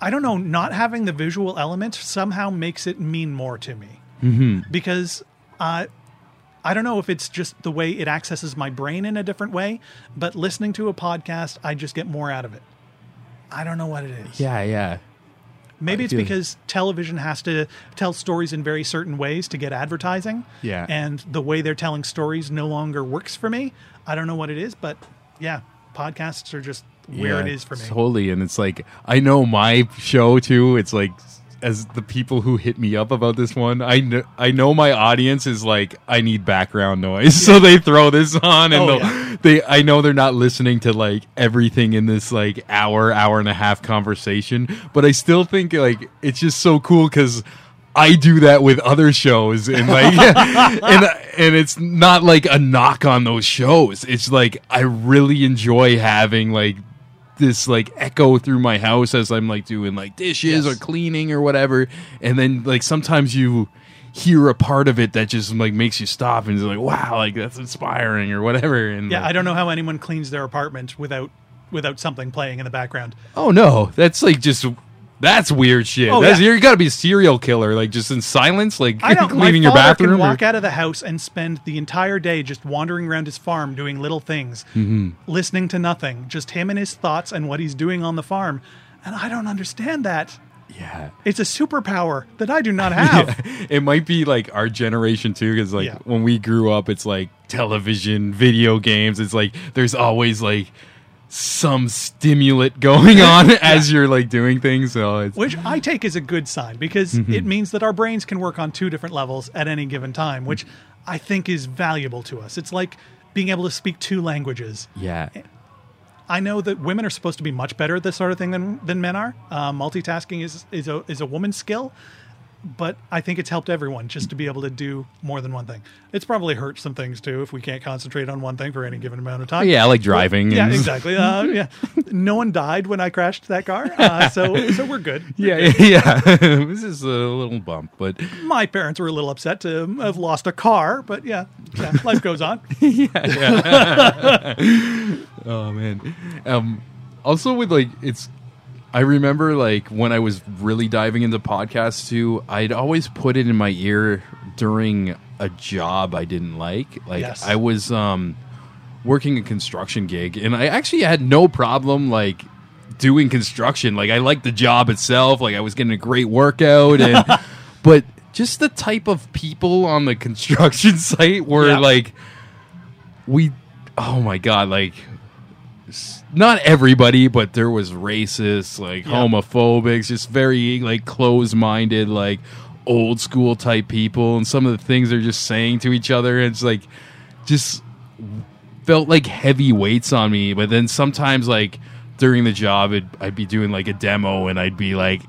I don't know, not having the visual element somehow makes it mean more to me. Mm-hmm. Because uh, I don't know if it's just the way it accesses my brain in a different way, but listening to a podcast, I just get more out of it. I don't know what it is. yeah, yeah. Maybe it's do. because television has to tell stories in very certain ways to get advertising. Yeah. And the way they're telling stories no longer works for me. I don't know what it is, but yeah, podcasts are just where Yeah, it is for me. Totally, and it's like I know my show too. It's like as the people who hit me up about this one, I know I know my audience is like I need background noise, so they throw this on, and Oh, yeah. they I know they're not listening to like everything in this like hour hour and a half conversation, but I still think like it's just so cool because. I do that with other shows, and like, and and it's not like a knock on those shows. It's like I really enjoy having like this like echo through my house as I'm like doing like dishes Yes. or cleaning or whatever, and then like sometimes you hear a part of it that just like makes you stop and is like, wow, like that's inspiring or whatever. And Yeah, like, I don't know how anyone cleans their apartment without without something playing in the background. Oh no, that's like just that's weird shit. Oh, that's, yeah. You got to be a serial killer, like just in silence, like I know my cleaning your bathroom. can or- walk out of the house and spend the entire day just wandering around his farm doing little things, Mm-hmm. listening to nothing, just him and his thoughts and what he's doing on the farm. And I don't understand that. yeah. It's a superpower that I do not have. it might be like our generation too because like Yeah. when we grew up it's like television video games it's like there's always like some stimulant going on as you're like doing things so it's which I take as a good sign because Mm-hmm. it means that our brains can work on two different levels at any given time, which I think is valuable to us. It's like being able to speak two languages. yeah I know that women are supposed to be much better at this sort of thing than, than men are. Uh, multitasking is, is, a, is a woman's skill, but I think it's helped everyone just to be able to do more than one thing. It's probably hurt some things too if we can't concentrate on one thing for any given amount of time. yeah like driving Yeah, and- exactly. Uh, yeah, no one died when I crashed that car, uh, so so we're good. yeah yeah this is a little bump but My parents were a little upset to have lost a car, but yeah, yeah life goes on. Yeah. Oh man. Um also with like it's I remember like when I was really diving into podcasts too, I'd always put it in my ear during a job I didn't like. Like Yes. I was um working a construction gig and I actually had no problem like doing construction. Like I liked the job itself, like I was getting a great workout and but just the type of people on the construction site were Yeah. like we oh my god like s- not everybody but there was racist like Yeah. homophobics just very like closed-minded like old school type people and some of the things they're just saying to each other it's like just felt like heavy weights on me but then sometimes like during the job it, i'd be doing like a demo and i'd be like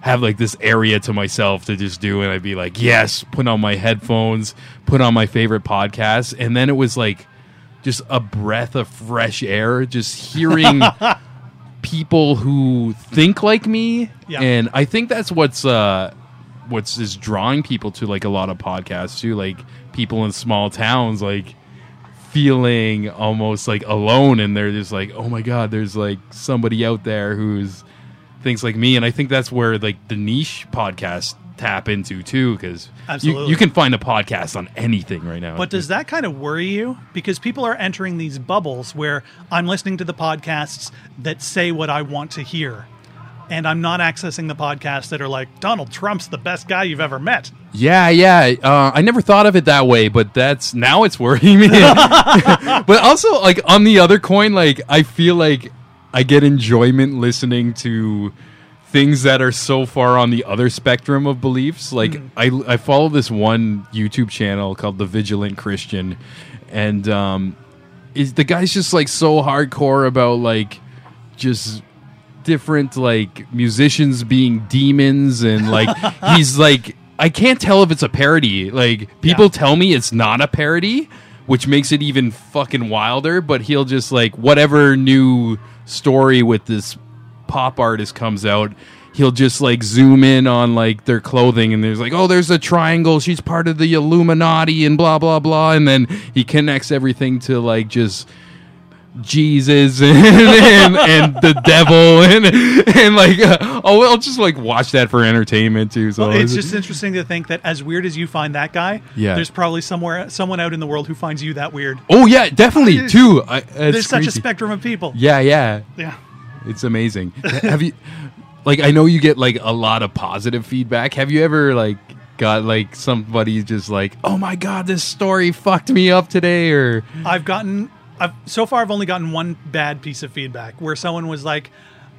have like this area to myself to just do and I'd be like, yes, put on my headphones, put on my favorite podcast. And then it was like just a breath of fresh air, just hearing people who think like me. Yeah. And I think that's what's uh what's is drawing people to like a lot of podcasts too, like people in small towns like feeling almost like alone and they're just like, oh my god, there's like somebody out there who's thinks like me and i think that's where like the niche podcasts tap into too because you, you can find a podcast on anything right now But does that kind of worry you? Because people are entering these bubbles where I'm listening to the podcasts that say what I want to hear. And I'm not accessing the podcasts that are like, Donald Trump's the best guy you've ever met. yeah yeah uh, i never thought of it that way but that's now it's worrying me but also like on the other coin like i feel like i get enjoyment listening to things that are so far on the other spectrum of beliefs like I, I follow this one youtube channel called the vigilant christian and um is the guy's just like so hardcore about like just different like musicians being demons and like he's like I can't tell if it's a parody. Like people Yeah. tell me it's not a parody, which makes it even fucking wilder. But he'll just like whatever new story with this pop artist comes out. He'll just like zoom in on like their clothing and there's like, oh, there's a triangle. She's part of the Illuminati and blah blah blah. And then he connects everything to like just Jesus and, and, and the devil and and like uh, oh I'll just like watch that for entertainment too. So Well, it's just interesting to think that as weird as you find that guy, Yeah. there's probably somewhere someone out in the world who finds you that weird. oh yeah, definitely too. I, There's such a spectrum of people. Yeah, yeah, Yeah. It's amazing. Have you like I know you get like a lot of positive feedback. Have you ever like got like somebody just like oh my god this story fucked me up today or I've gotten I've so far I've only gotten one bad piece of feedback where someone was like,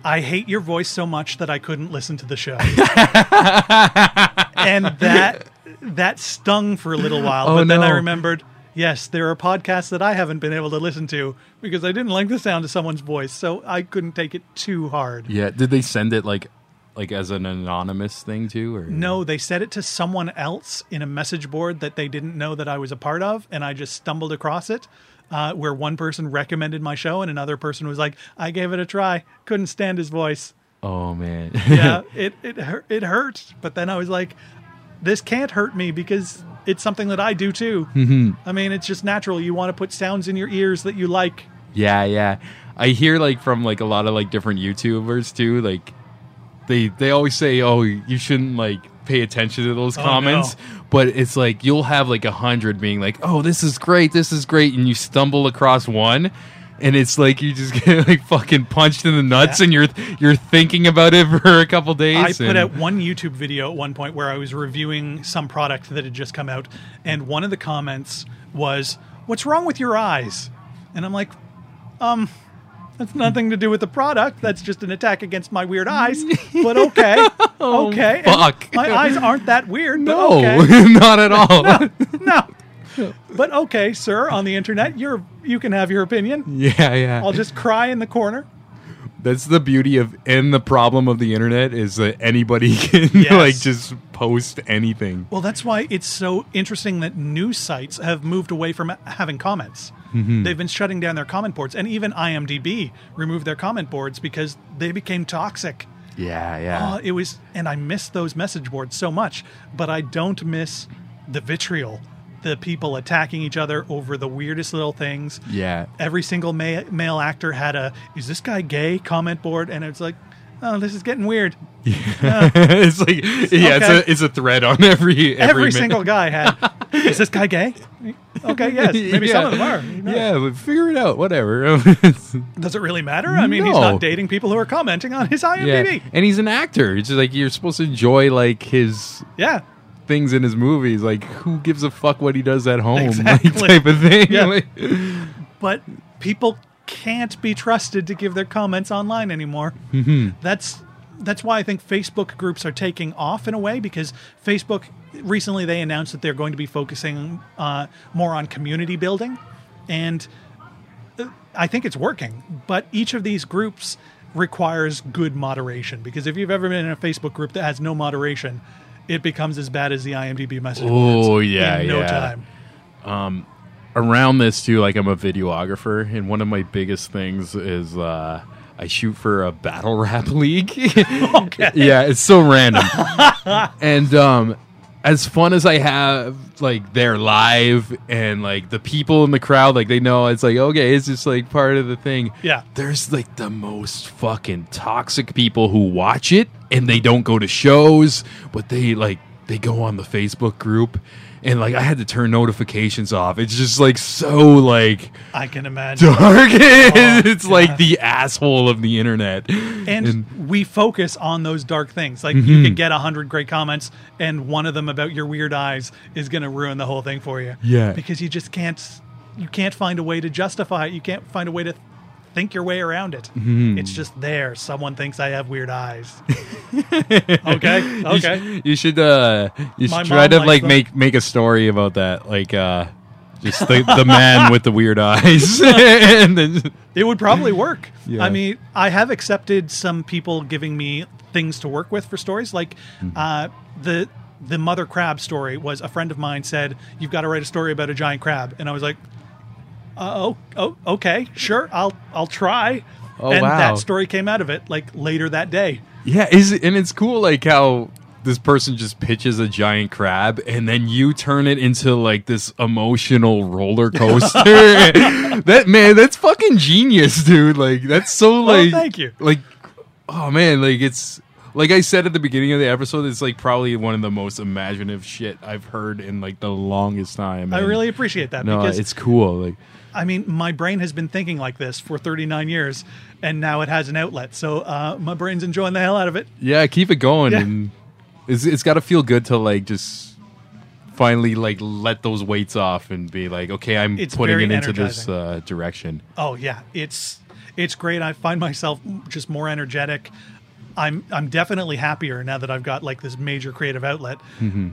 I hate your voice so much that I couldn't listen to the show. and that that stung for a little while. Oh, but then I remembered, yes, there are podcasts that I haven't been able to listen to because I didn't like the sound of someone's voice, so I couldn't take it too hard. yeah did they send it like like as an anonymous thing too or No, they said it to someone else in a message board that they didn't know that I was a part of, and I just stumbled across it. Uh, where one person recommended my show, and another person was like, "I gave it a try, couldn't stand his voice." oh man Yeah, it it hurt, it hurt, but then I was like, "This can't hurt me because it's something that I do too." Mm-hmm. I mean, it's just natural. You want to put sounds in your ears that you like. Yeah, yeah. I hear like from like a lot of like different YouTubers too. Like they they always say, "Oh, you shouldn't like pay attention to those Oh, comments." But it's like you'll have like a hundred being like, "Oh, this is great, this is great," and you stumble across one. And it's like you just get like fucking punched in the nuts, Yeah. and you're you're thinking about it for a couple days. I put out one YouTube video at one point where I was reviewing some product that had just come out, and one of the comments was, "What's wrong with your eyes?" And I'm like, "Um, that's nothing to do with the product. That's just an attack against my weird eyes." But okay, okay, Oh, fuck. my eyes aren't that weird. But no, okay. not at all. no. But okay, sir, on the internet, you're you can have your opinion. yeah, yeah. I'll just cry in the corner. That's the beauty of and the problem of the internet is that anybody can Yes. like just post anything. Well, that's why it's so interesting that news sites have moved away from having comments. Mm-hmm. They've been shutting down their comment boards, and even IMDb removed their comment boards because they became toxic. Yeah, yeah. Oh, it was, and I miss those message boards so much, but I don't miss the vitriol, the people attacking each other over the weirdest little things. yeah. Every single ma- male actor had a "Is this guy gay?" comment board, and it's like, oh, this is getting weird. it's like yeah, it's a it's a thread on every every, Every single guy had. Is this guy gay? Okay, yes, maybe some of them are. Yeah, but figure it out. Whatever. Does it really matter? I mean, he's not dating people who are commenting on his yeah, IMDb. and he's an actor. It's like you're supposed to enjoy like his Yeah. Things in his movies. Like who gives a fuck what he does at home? Exactly. Like type of thing. Yeah. Like- But people can't be trusted to give their comments online anymore. Mm-hmm. That's that's why I think Facebook groups are taking off in a way because Facebook recently they announced that they're going to be focusing uh, more on community building, and uh, I think it's working. But each of these groups requires good moderation because if you've ever been in a Facebook group that has no moderation, it becomes as bad as the IMDb message Oh, yeah, in no yeah. time. around this too like i'm a videographer and one of my biggest things is uh i shoot for a battle rap league Okay. yeah it's so random and um as fun as i have like they're live and like the people in the crowd like they know it's like okay it's just like part of the thing Yeah. there's like the most fucking toxic people who watch it and they don't go to shows but they like they go on the facebook group and like i had to turn notifications off it's just like so like I can imagine. dark oh, it's Oh, yeah. like the asshole of the internet and, we focus on those dark things. Like you mm-hmm. can get a hundred great comments, and one of them about your weird eyes is going to ruin the whole thing for you. Yeah. because you just can't. You can't find a way to justify it. You can't find a way to think your way around it. Mm-hmm. It's just there. Someone thinks I have weird eyes. okay, you, okay. sh- you should uh you My should try to like them. make make a story about that like uh just the, the man with the weird eyes and then It would probably work. Yeah. I mean, I have accepted some people giving me things to work with for stories. Like Mm-hmm. uh, the the mother crab story was a friend of mine said you've got to write a story about a giant crab, and I was like, Uh, oh, oh, okay, sure, I'll I'll try. Oh, and wow. that story came out of it like later that day. Yeah, is it, and it's cool like how this person just pitches a giant crab and then you turn it into like this emotional roller coaster. that man, that's fucking genius, dude. Like that's so Well, like thank you. Like oh man, like it's like I said at the beginning of the episode, it's like probably one of the most imaginative shit I've heard in like the longest time. I And- really appreciate that no, because it's cool. Like I mean, my brain has been thinking like this for 39 years, and now it has an outlet. So uh, my brain's enjoying the hell out of it. Yeah, keep it going, Yeah. and it's it's got to feel good to like just finally like let those weights off and be like, okay, I'm It's putting it into this uh, direction. Oh yeah, it's it's great. I find myself just more energetic. I'm I'm definitely happier now that I've got like this major creative outlet. Mm-hmm.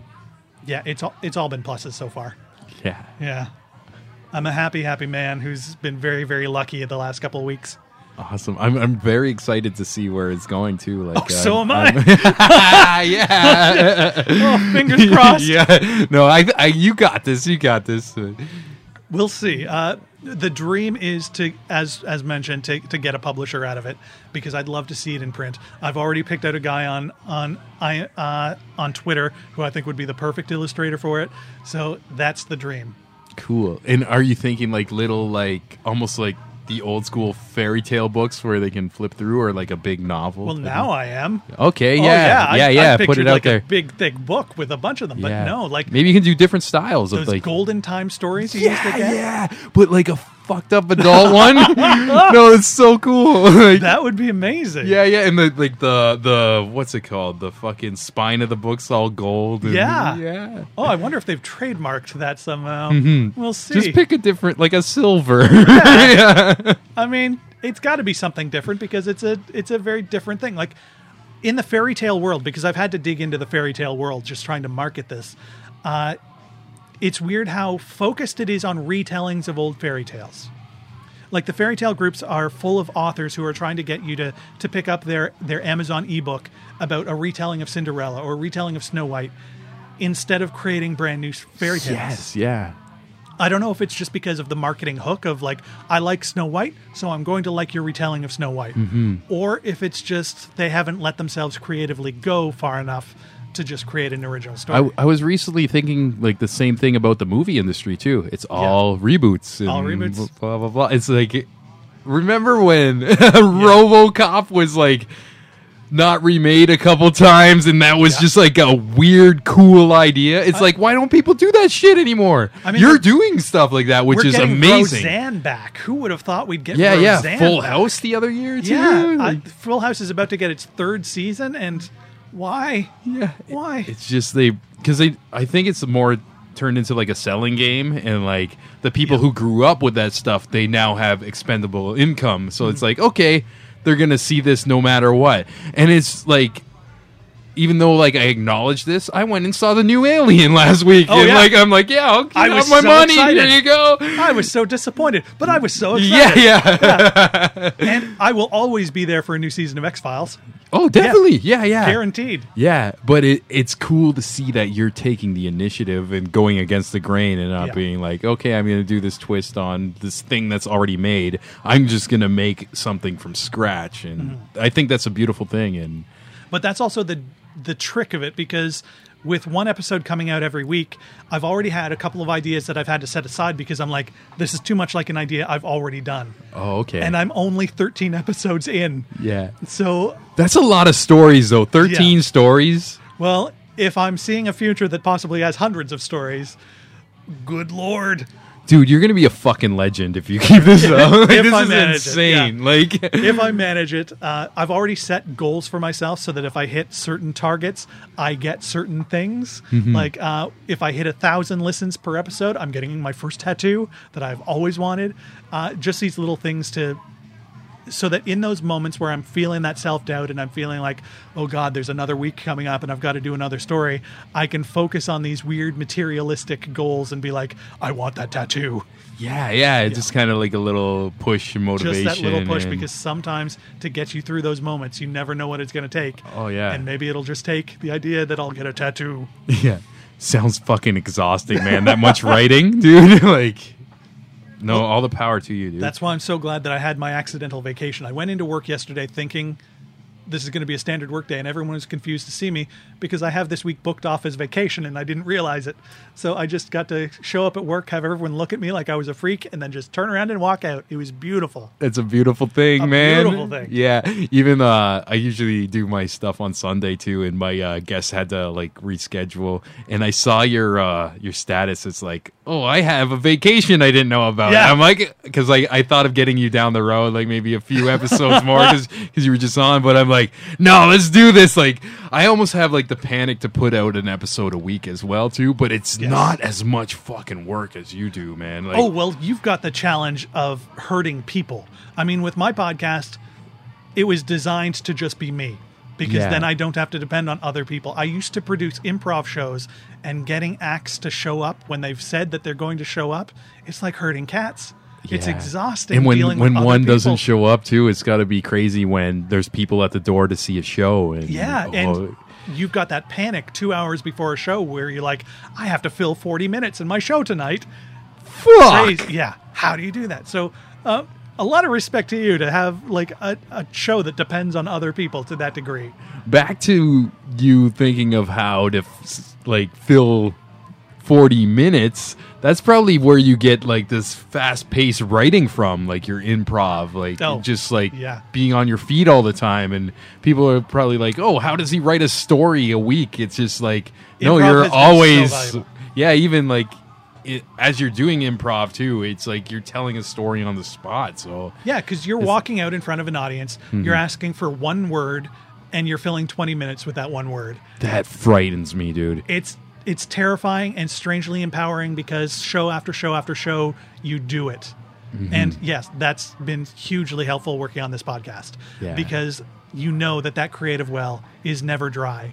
Yeah, it's all it's all been pluses so far. Yeah, Yeah, I'm a happy happy man who's been very very lucky in the last couple of weeks. awesome. I'm I'm very excited to see where it's going to. Like, Oh, so I'm- am I'm- I. yeah, oh, fingers crossed. yeah. No, I, I, you got this. You got this. We'll see. Uh, the dream is to, as as mentioned, to, to get a publisher out of it because I'd love to see it in print. I've already picked out a guy on on I uh, on Twitter who I think would be the perfect illustrator for it. So that's the dream. Cool. And are you thinking like little, like almost like the old school fairy tale books where they can flip through, or like a big novel? Well, now I am. Okay, Oh, yeah, I- yeah, I yeah. Put pictured it out like there. A big thick book with a bunch of them, but yeah. no, like maybe you can do different styles those of like golden time stories you used to yeah, get. yeah, but like a fucked up adult one. no, it's so cool. Like, That would be amazing. yeah, yeah, and the like the the what's it called? The fucking spine of the book's all gold. and- Yeah. yeah. Oh, I wonder if they've trademarked that somehow. We'll see. Mm-hmm. Just pick a different, like a silver. Yeah. I mean, it's got to be something different because it's a it's a very different thing. Like in the fairy tale world, because I've had to dig into the fairy tale world just trying to market this. Uh, it's weird how focused it is on retellings of old fairy tales. Like the fairy tale groups are full of authors who are trying to get you to to pick up their their Amazon ebook about a retelling of Cinderella or a retelling of Snow White instead of creating brand new fairy tales. yes, yeah. I don't know if it's just because of the marketing hook of like I like Snow White, so I'm going to like your retelling of Snow White, Mm-hmm. or if it's just they haven't let themselves creatively go far enough to just create an original story. I, I was recently thinking like the same thing about the movie industry too. It's all reboots. And All reboots. Blah blah blah. It's like, remember when RoboCop was like not remade a couple times, and that was Yeah. just like a weird, cool idea. It's like, why don't people do that shit anymore? I mean, You're doing stuff like that, which is amazing. Roseanne back. Who would have thought we'd get Yeah, yeah. Full back? House the other year too. Yeah, I, Full House is about to get its third season, and why? Yeah. Why? It's just they because they. I think it's more turned into like a selling game, and like the people Yeah. who grew up with that stuff, they now have expendable income. So Mm-hmm. it's like okay, they're gonna see this no matter what, and it's like. Even though, like, I acknowledge this, I went and saw the new Alien last week, Oh, and yeah. like, I'm like, yeah, okay, I was my so money. excited. Here you go. I was so disappointed, but I was so Yeah, excited. yeah. And I will always be there for a new season of X Files, oh, definitely. Yeah, yeah. guaranteed. Yeah, but it, it's cool to see that you're taking the initiative and going against the grain and not Yeah. being like, okay, I'm going to do this twist on this thing that's already made. I'm just going to make something from scratch, and Mm-hmm. I think that's a beautiful thing. And But that's also the the trick of it because with one episode coming out every week, I've already had a couple of ideas that I've had to set aside because I'm like, this is too much like an idea I've already done. oh, okay, And I'm only 13 episodes in. yeah, So, that's a lot of stories though. Thirteen stories. well, if I'm seeing a future that possibly has hundreds of stories, good lord. Dude, you're gonna be a fucking legend if you keep this up. Like, If this I is manage it, insane. Like, if I manage it, uh, I've already set goals for myself so that if I hit certain targets, I get certain things. Mm-hmm. Like uh, if I hit a thousand listens per episode, I'm getting my first tattoo that I've always wanted. Uh, just these little things to. So that in those moments where I'm feeling that self doubt and I'm feeling like, oh God, there's another week coming up and I've got to do another story, I can focus on these weird materialistic goals and be like, I want that tattoo. yeah, yeah, it's just kind of like a little push and motivation. just that little push because sometimes to get you through those moments you never know what it's going to take Oh, yeah. and maybe it'll just take the idea that i'll get a tattoo Yeah. Sounds fucking exhausting, man. That much writing, dude. like, no, all the power to you, dude. That's why I'm so glad that I had my accidental vacation. I went into work yesterday thinking this is going to be a standard work day, and everyone was confused to see me because I have this week booked off as vacation and I didn't realize it. So I just got to show up at work, have everyone look at me like I was a freak, and then just turn around and walk out. It was beautiful. It's a beautiful thing, A man. beautiful thing. Yeah. Even uh I usually do my stuff on Sunday too and my uh guests had to like reschedule and I saw your uh your status it's like, "Oh, I have a vacation I didn't know about." Yeah. I'm like cuz like I thought of getting you down the road like maybe a few episodes more cuz cuz you were just on, but I'm like, "No, let's do this." Like I almost have like the panic to put out an episode a week as well too, but it's Yes. not as much fucking work as you do, man. Like Oh, well, you've got the challenge of hurting people. I mean, with my podcast, it was designed to just be me because Yeah. then I don't have to depend on other people. I used to produce improv shows and getting acts to show up when they've said that they're going to show up, it's like herding cats. It's exhausting. And when when one doesn't show up too, it's got to be crazy when there's people at the door to see a show. And Yeah, oh, and you've got that panic two hours before a show where you're like, I have to fill 40 minutes in my show tonight. fuck. Crazy. Yeah. How do you do that? So, uh, a lot of respect to you to have like a, a show that depends on other people to that degree. Back to you thinking of how to f- like fill forty minutes. That's probably where you get like this fast paced writing from, like your improv, like Oh, just like yeah. being on your feet all the time. And people are probably like, "Oh, how does he write a story a week?" It's just like, no, Improv you're has been so always, yeah, even like. It, as you're doing improv too, it's like you're telling a story on the spot. So Yeah, because you're walking out in front of an audience, Mm-hmm. you're asking for one word, and you're filling 20 minutes with that one word. that frightens me, dude. It's it's terrifying and strangely empowering because show after show after show you do it. Mm-hmm. And yes, that's been hugely helpful working on this podcast Yeah. because you know that that creative well is never dry.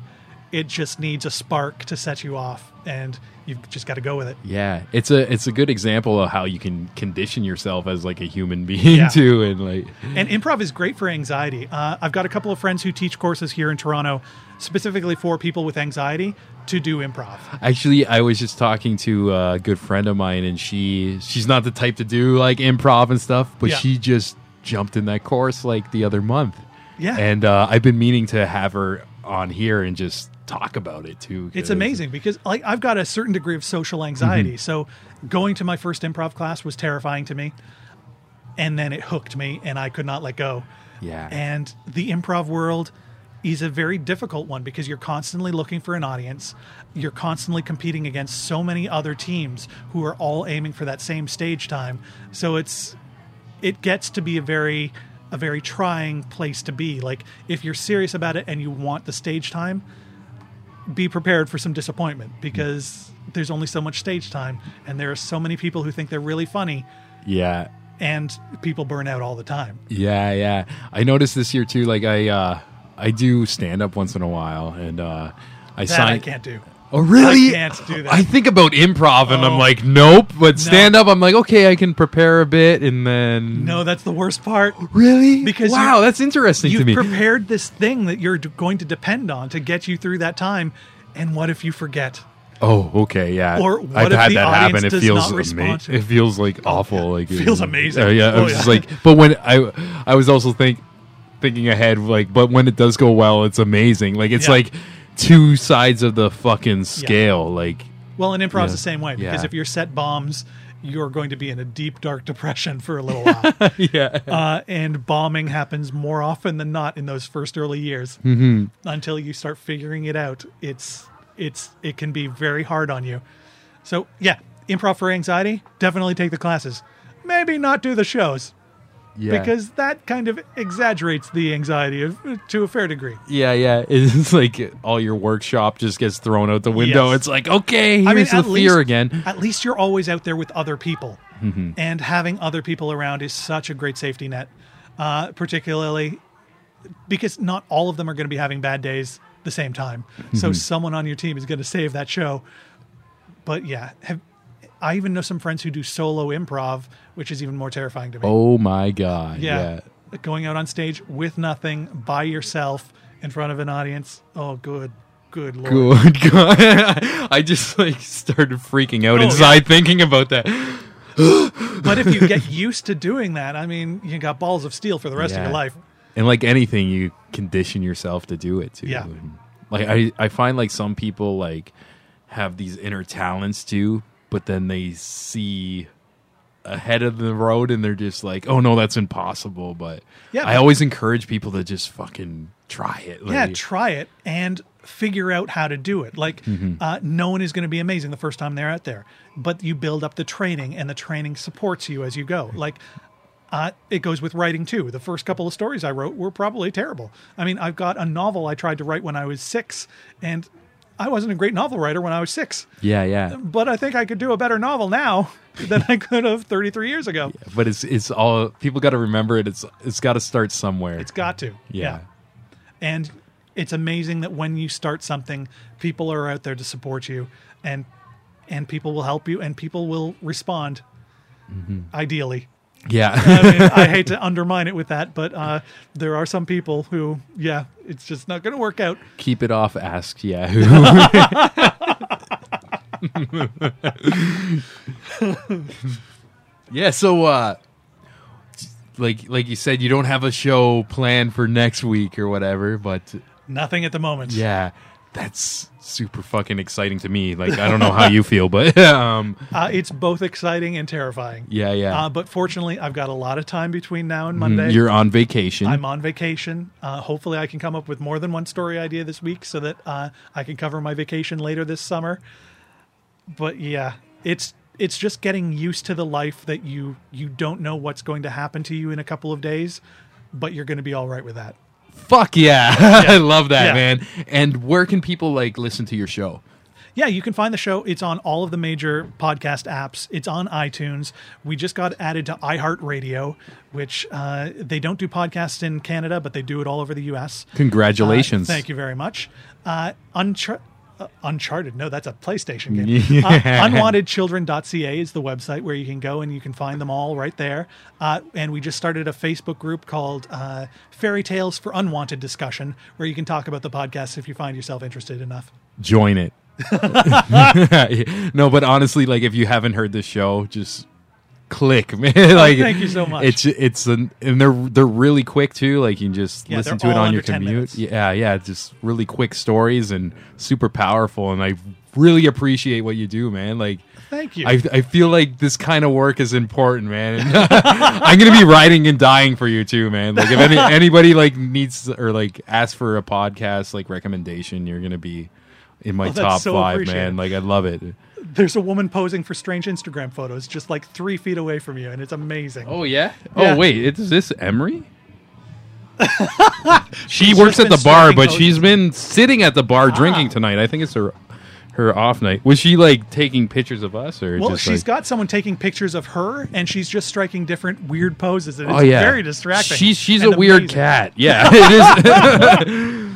It just needs a spark to set you off, and you've just got to go with it. Yeah, it's a it's a good example of how you can condition yourself as like a human being Yeah. too, and like And improv is great for anxiety. Uh, I've got a couple of friends who teach courses here in Toronto, specifically for people with anxiety to do improv. actually, I was just talking to a good friend of mine, and she she's not the type to do like improv and stuff, but Yeah. she just jumped in that course like the other month. Yeah. and uh, I've been meaning to have her on here and just talk about it too. It's amazing because like I've got a certain degree of social anxiety. Mm-hmm. So going to my first improv class was terrifying to me. And then it hooked me and I could not let go. Yeah. And the improv world is a very difficult one because you're constantly looking for an audience. You're constantly competing against so many other teams who are all aiming for that same stage time. So it's it gets to be a very a very trying place to be. Like if you're serious about it and you want the stage time, be prepared for some disappointment because there's only so much stage time and there are so many people who think they're really funny yeah. and people burn out all the time. Yeah, yeah. I noticed this year too. Like I, uh, I do stand up once in a while, and uh, I That sign. I can't do. Oh, really? I can't do that. I think about improv, and I'm Oh. like, nope. But stand up, I'm like, okay, I can prepare a bit, and then No, that's the worst part. really Because wow, you- that's interesting to You've me. prepared this thing that you're d- going to depend on to get you through that time. And what if you forget? oh, okay, yeah. Or what I've if had the that audience happen. It does feels not respond ama- to it? It feels like awful. Like it Feels amazing. Uh, yeah, I Oh, was yeah. just like, but when I, I was also think thinking ahead, like, but when it does go well, it's amazing. Like it's Yeah. like two sides of the fucking scale. Like Well, and improv's Yeah. the same way because Yeah. if your set bombs, you're going to be in a deep, dark depression for a little while. yeah. uh, and bombing happens more often than not in those first early years. Mm-hmm. Until you start figuring it out, it's it's it can be very hard on you. So yeah, improv for anxiety. Definitely take the classes. Maybe not do the shows yeah. because that kind of exaggerates the anxiety of, to a fair degree. Yeah, yeah. It's like all your workshop just gets thrown out the window. Yes. It's like, okay, here's I mean, the at fear least, again. At least you're always out there with other people, and having other people around is such a great safety net. Uh, particularly because not all of them are going to be having bad days the same time. So someone on your team is going to save that show. But yeah, have, I even know some friends who do solo improv, which is even more terrifying to me. Oh my god. yeah. Yeah. going out on stage with nothing by yourself in front of an audience. Oh, good, good lord. Good God. I just like started freaking out Oh, inside thinking about that. but if you get used to doing that, I mean, you got balls of steel for the rest of your life. and like anything you condition yourself to do it too Yeah. And, like i i find like some people like have these inner talents too but then they see ahead of the road and they're just like oh no that's impossible but Yeah, i always encourage people to just fucking try it yeah, try it and figure out how to do it. Like, Mm-hmm. uh, no one is going to be amazing the first time they're out there, but you build up the training, and the training supports you as you go. Like, uh, it goes with writing too. The first couple of stories I wrote were probably terrible. I mean, I've got a novel I tried to write when I was six, and I wasn't a great novel writer when I was six. yeah yeah But I think I could do a better novel now than I could have 33 years ago. but it's it's all people got to remember it it's it's got to start somewhere It's got to. yeah. And it's amazing that when you start something, people are out there to support you and and people will help you and people will respond. Mm-hmm. Ideally. Yeah I, mean, I hate to undermine it with that, but uh, there are some people who, yeah, it's just not going to work out. keep it off ask yahoo yeah so uh like like you said you don't have a show planned for next week or whatever but Nothing at the moment. yeah that's super fucking exciting to me like i don't know how you feel but um Uh, it's both exciting and terrifying. yeah yeah Uh, but fortunately, I've got a lot of time between now and Monday. you're on vacation I'm on vacation. Uh, hopefully, I can come up with more than one story idea this week so that uh, I can cover my vacation later this summer. But yeah, it's it's just getting used to the life that you you don't know what's going to happen to you in a couple of days, but you're going to be all right with that. Fuck yeah, i love that Yeah. man and where can people like listen to your show Yeah, you can find the show. It's on all of the major podcast apps. It's on iTunes. We just got added to iHeartRadio, which uh, they don't do podcasts in Canada, but they do it all over the U.S. congratulations Uh, thank you very much. Uh, uh, Uncharted. No, that's a PlayStation game. Uh, unwantedchildren.ca is the website where you can go and you can find them all right there. Uh, and we just started a Facebook group called uh, Fairy Tales for Unwanted Discussion, where you can talk about the podcast if you find yourself interested enough. join it. no, but honestly, like if you haven't heard this show, just click, man. Oh, like thank you so much. It's it's an, and they're they're really quick too. Like you can just Yeah, listen to it on your commute. minutes. Yeah, yeah, just really quick stories and super powerful. And I really appreciate what you do, man. Like. Thank you. I, I feel like this kind of work is important, man. I'm gonna be writing and dying for you too, man. Like if any, anybody like needs or like asks for a podcast like recommendation, you're gonna be in my Oh, top so five, man. Like I love it. There's a woman posing for strange Instagram photos just like three feet away from you, and it's amazing. Oh yeah. Yeah. Oh wait, is this Emery? she She's works at the bar, stacking but she's poses. been sitting at the bar drinking Ah. tonight. I think it's her her off night. Was she like taking pictures of us or Well, just she's like, got someone taking pictures of her, and she's just striking different weird poses, and it's Oh yeah, very distracting. She's she's and a weird cat. Yeah, it is.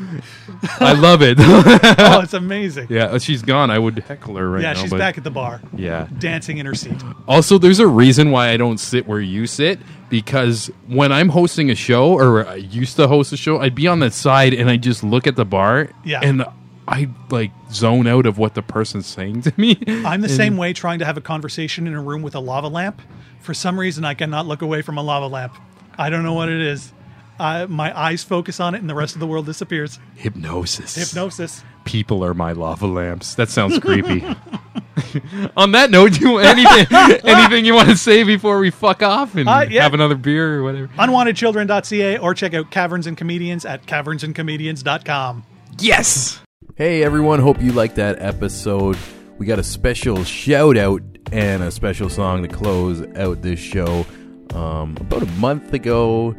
I love it. Oh, it's amazing. yeah, uh, she's gone. I would heckle her right yeah, now. Yeah, she's but- back at the bar, Yeah. dancing in her seat. Also, there's a reason why I don't sit where you sit because when I'm hosting a show or I used to host a show, I'd be on the side and I just look at the bar. Yeah. And I like zone out of what the person's saying to me. I'm the And- same way trying to have a conversation in a room with a lava lamp. For some reason, I cannot look away from a lava lamp. I don't know what it is. I, my eyes focus on it, and the rest of the world disappears. Hypnosis. Hypnosis. People are my lava lamps. That sounds creepy. On that note, do you anything anything you want to say before we fuck off and Uh, yeah. have another beer or whatever? Unwantedchildren.ca or check out Caverns and Comedians at cavernsandcomedians.com. Yes. Hey everyone, hope you liked that episode. We got a special shout out and a special song to close out this show. Um, about a month ago,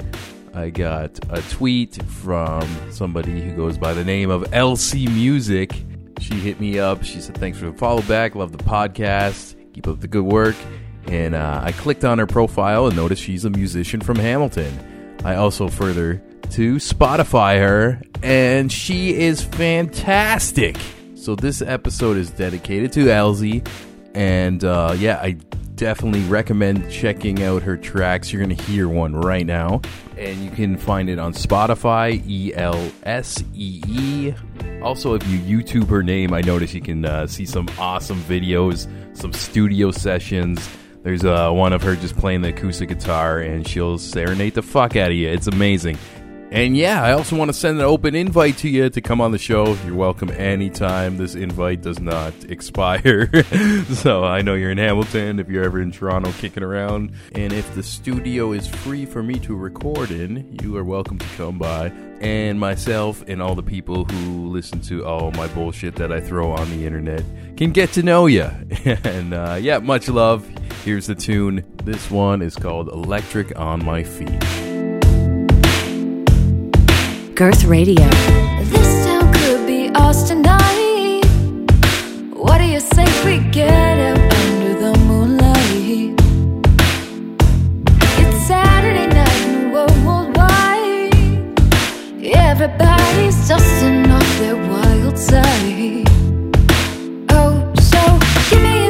I got a tweet from somebody who goes by the name of LC Music. She hit me up. She said, Thanks for the follow back. Love the podcast. Keep up the good work. And uh, I clicked on her profile and noticed she's a musician from Hamilton. I also further to Spotify her, and she is fantastic. So this episode is dedicated to Elsee, and uh, yeah, I definitely recommend checking out her tracks. You're going to hear one right now. And you can find it on Spotify, E L S E E. Also, if you YouTube her name, I notice you can uh, see some awesome videos, some studio sessions. There's uh, one of her just playing the acoustic guitar, and she'll serenade the fuck out of you. It's amazing. And yeah, I also want to send an open invite to you to come on the show. You're welcome anytime. This invite does not expire. so I know you're in Hamilton, if you're ever in Toronto kicking around. And if the studio is free for me to record in, you are welcome to come by. And myself and all the people who listen to all my bullshit that I throw on the internet can get to know you. and uh, yeah, much love. Here's the tune. This one is called Electric on My Feet. Girth Radio. This town could be ours tonight. What do you say we get out under the moonlight? It's Saturday night worldwide. Everybody's dusting off their wild side. Oh, so give me.